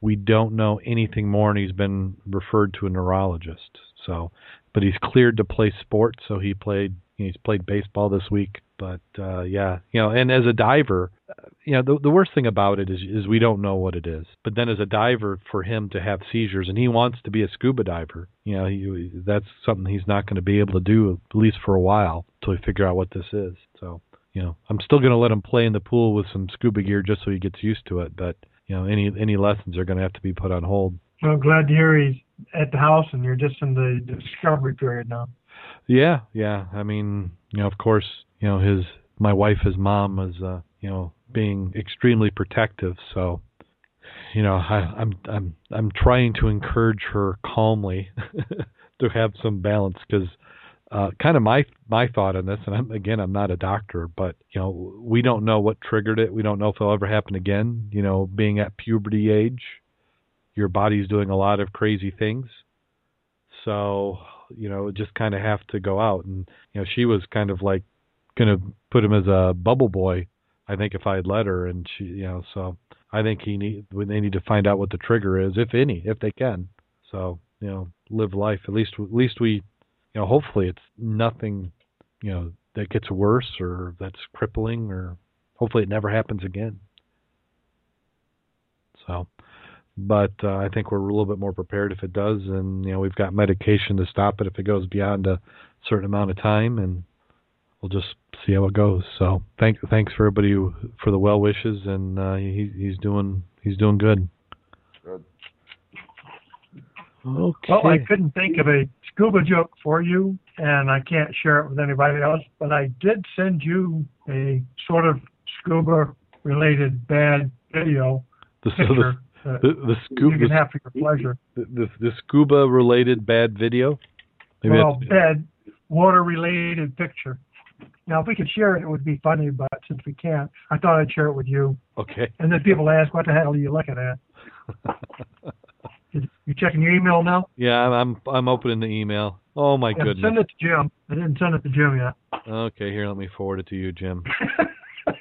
We don't know anything more, and he's been referred to a neurologist. So, but he's cleared to play sports, so he played. He's played baseball this week. But uh, yeah, you know, and as a diver, you know, the the worst thing about it is is we don't know what it is. But then as a diver, for him to have seizures, and he wants to be a scuba diver, you know, he, that's something he's not going to be able to do at least for a while until we figure out what this is. So you know, I'm still going to let him play in the pool with some scuba gear just so he gets used to it. But you know any any lessons are going to have to be put on hold. Well, I'm glad to hear he's at the house and you're just in the discovery period now. Yeah, yeah. I mean, you know, of course, you know, his my wife, his mom, is uh, you know, being extremely protective. So, you know, I, I'm I'm I'm trying to encourage her calmly to have some balance because. Uh, kind of my my thought on this, and I'm, again, I'm not a doctor, but you know, we don't know what triggered it. We don't know if it'll ever happen again. You know, being at puberty age, your body's doing a lot of crazy things. So, you know, just kind of have to go out. And, you know, she was kind of like going to put him as a bubble boy, I think, if I had let her. And she, you know, so I think he need, they need to find out what the trigger is, if any, if they can. So, you know, live life. At least, at least we, you know, hopefully it's nothing, you know, that gets worse or that's crippling or hopefully it never happens again. So, but uh, I think we're a little bit more prepared if it does, and you know we've got medication to stop it if it goes beyond a certain amount of time, and we'll just see how it goes. So thank thanks for everybody who, for the well wishes, and uh, he, he's doing he's doing good. Good. Okay. Well, I couldn't think of a scuba joke for you, and I can't share it with anybody else, but I did send you a sort of scuba related bad video the, picture. the, the, the, you scuba can have for your pleasure. the, the, the scuba related bad video. Maybe well, bad water related picture. Now, if we could share it, it would be funny, but since we can't, I thought I'd share it with you. okay. And then people ask, what the hell are you looking at? You checking your email now? yeah, I'm I'm I'm opening the email. Oh my Yeah, goodness. send it to Jim. I didn't send it to Jim yet. Okay, here, let me forward it to you, Jim.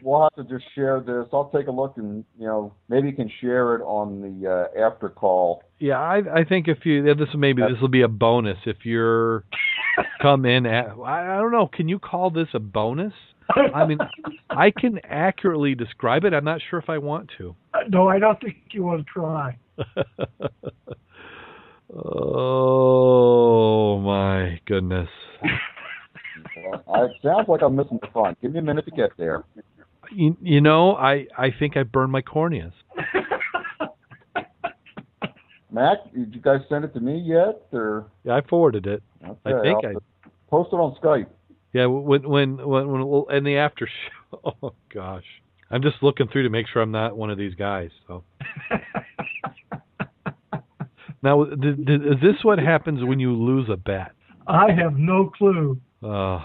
We'll have to just share this. I'll take a look and you know maybe you can share it on the uh, after call. Yeah, I I think if you this maybe this will be a bonus if you're come in at I, I don't know, can you call this a bonus? I mean, I can accurately describe it. I'm not sure if I want to. no, I don't think you want to try. oh my goodness. Well, it sounds like I'm missing the fun. Give me a minute to get there. You, you know, I I think I burned my corneas. Mac, did you guys send it to me yet? Or Yeah, I forwarded it. okay, I think I post it on Skype. Yeah, when when when when well, in the after show. Oh gosh, I'm just looking through to make sure I'm not one of these guys. So now, did, did, is this what happens when you lose a bet? I have no clue. Uh,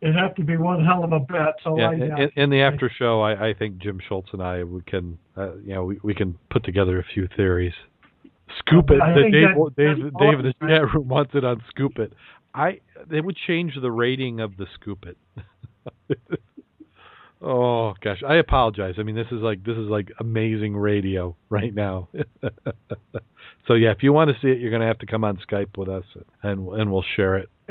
It'd have to be one hell of a bet. So yeah, I, in, in the after show, I, I think Jim Schultz and I we can, uh, you know, we, we can put together a few theories. Scoop it. I The think Dave, that- Dave, Dave in the chat room wants it on Scoop it. I they would change the rating of the Scoop it. oh gosh, I apologize. I mean, this is like this is like amazing radio right now. so yeah, if you want to see it, you're going to have to come on Skype with us, and and we'll share it.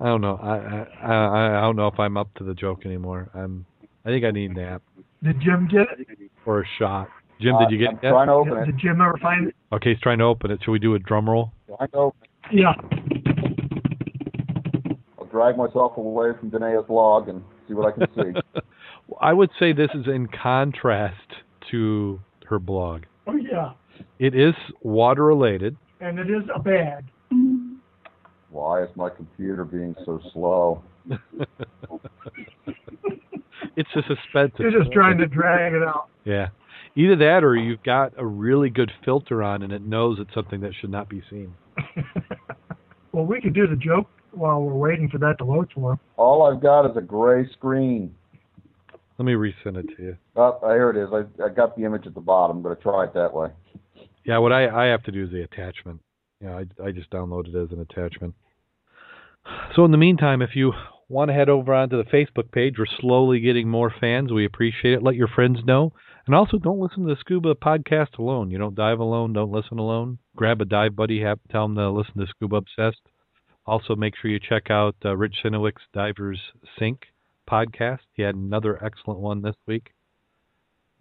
I don't know. I I I I don't know if I'm up to the joke anymore. I'm. I think I need a nap Did Jim get it? or a shot. Jim, Uh, did you get I'm it? yet? trying to open it. Did Jim ever find it? Okay, he's trying to open it. Should we do a drum roll? I know. Yeah. I'll drag myself away from Danae's log and see what I can see. I would say this is in contrast to her blog. Oh yeah. It is water related. And it is a bag. Why is my computer being so slow? it's a suspense. You're just trying to drag it out. Yeah. Either that or you've got a really good filter on and it knows it's something that should not be seen. well, we could do the joke while we're waiting for that to load for him. All I've got is a gray screen. Let me resend it to you. Oh, here it is. I, I got the image at the bottom. I'm going to try it that way. Yeah, what I, I have to do is the attachment. Yeah, I, I just downloaded it as an attachment. So in the meantime, if you want to head over onto the Facebook page, we're slowly getting more fans. We appreciate it. Let your friends know. And also, don't listen to the Scuba podcast alone. You don't dive alone. Don't listen alone. Grab a dive buddy. Have, tell them to listen to Scuba Obsessed. Also, make sure you check out uh, Rich Sinowick's Divers Sync podcast. He had another excellent one this week.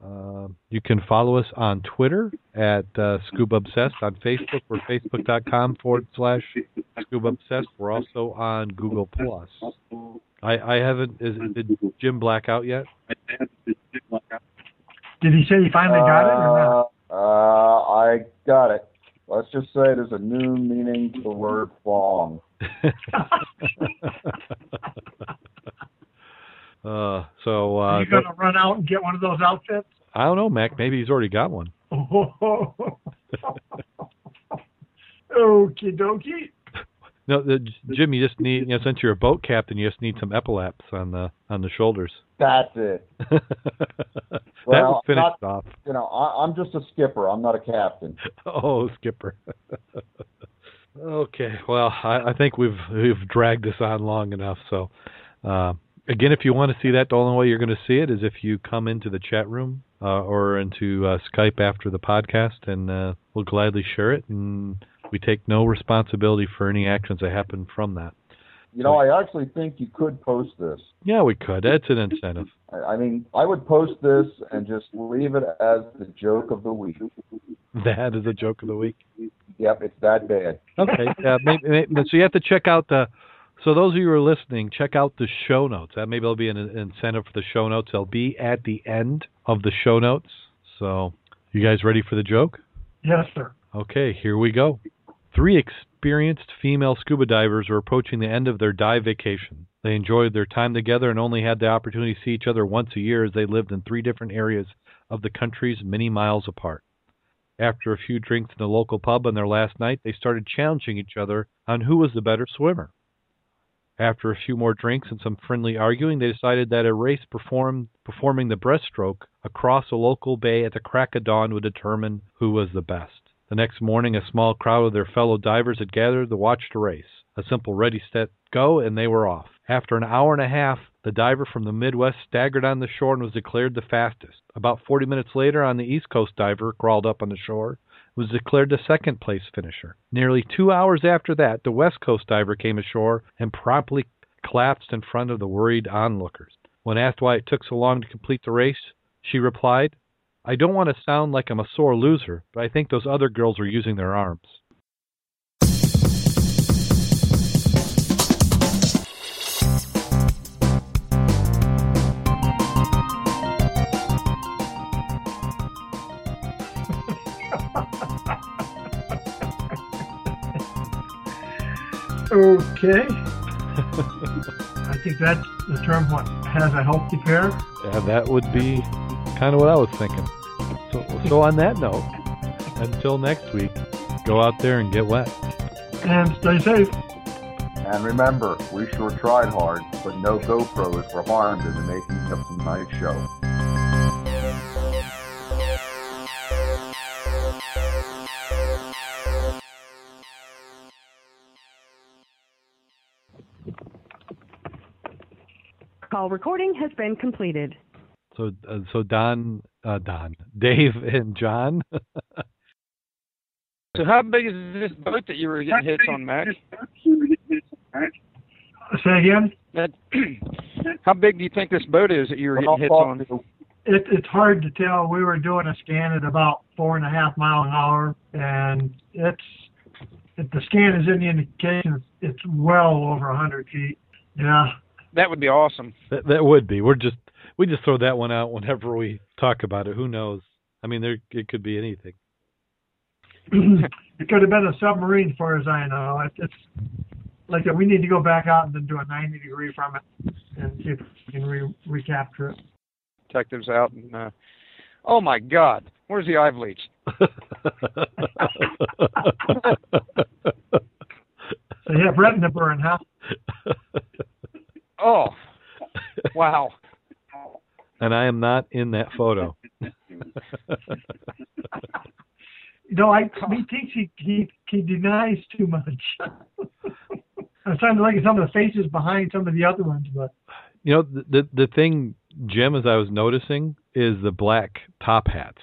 Uh, you can follow us on Twitter at uh, Scuba Obsessed. On Facebook, we're facebook.com forward slash Scuba Obsessed. We're also on Google Plus. I, I haven't. Is did Jim Black out yet? Did he say he finally got it or not? Uh, uh, I got it. Let's just say there's a new meaning to the word "fong." uh, so uh, Are you gonna run out and get one of those outfits? I don't know, Mac. Maybe he's already got one. Okie dokie. No, the, Jim, you just need, you know, since you're a boat captain, you just need some epaulaps on the on the shoulders. That's it. that Well, would finish not- off. You know, I, I'm just a skipper. I'm not a captain. Oh, skipper. okay, well, I, I think we've we've dragged this on long enough. So, uh, again, if you want to see that, the only way you're going to see it is if you come into the chat room uh, or into uh, Skype after the podcast, and uh, we'll gladly share it. And we take no responsibility for any actions that happen from that. You know, I actually think you could post this. Yeah, we could. That's an incentive. I, mean, I would post this and just leave it as the joke of the week. That is a joke of the week. Yep, it's that bad. Okay. Uh, maybe, maybe, so you have to check out the. So those of you who are listening, check out the show notes. That maybe there'll be an incentive for the show notes. They'll be at the end of the show notes. So, you guys ready for the joke? Yes, sir. Okay, here we go. Three experienced female scuba divers were approaching the end of their dive vacation. They enjoyed their time together and only had the opportunity to see each other once a year as they lived in three different areas of the countries many miles apart. After a few drinks in the local pub on their last night, they started challenging each other on who was the better swimmer. After a few more drinks and some friendly arguing, they decided that a race performed, performing the breaststroke across a local bay at the crack of dawn would determine who was the best. The next morning, a small crowd of their fellow divers had gathered to watch the race. A simple ready, set, go, and they were off. After an hour and a half, the diver from the Midwest staggered on the shore and was declared the fastest. About 40 minutes later, on the East Coast diver crawled up on the shore was declared the second place finisher. Nearly two hours after that, the West Coast diver came ashore and promptly collapsed in front of the worried onlookers. When asked why it took so long to complete the race, she replied, I don't want to sound like I'm a sore loser, but I think those other girls were using their arms. Okay. I think that's the term what has a healthy pair. Yeah, that would be kind of what I was thinking. So, so on that note, until next week, go out there and get wet. And stay safe. And remember, we sure tried hard, but no GoPros were harmed in the making of tonight's show. Call recording has been completed. So, uh, so Don, uh, Don, Dave, and John. So how big is this boat that you were getting hits on, Mac? Say again. That, how big do you think this boat is that you were Well, getting hits on? It, it's hard to tell. We were doing a scan at about four and a half mile an hour, and it's if the scan is in the indication, it's well over a hundred feet. Yeah. That would be awesome. that, that would be. We're just we just throw that one out whenever we talk about it. Who knows? I mean, there it could be anything. it could have been a submarine, as far as I know. It, it's like we need to go back out and then do a 90 degree from it and see if we can re- recapture it. Detectives out and uh, oh my God, where's the eye bleach? So you have retina burn, huh? Oh, wow. and I am not in that photo. no, I he thinks he he, he denies too much. I'm trying to look at some of the faces behind some of the other ones, but You know, the, the the thing, Jim, as I was noticing, is the black top hats.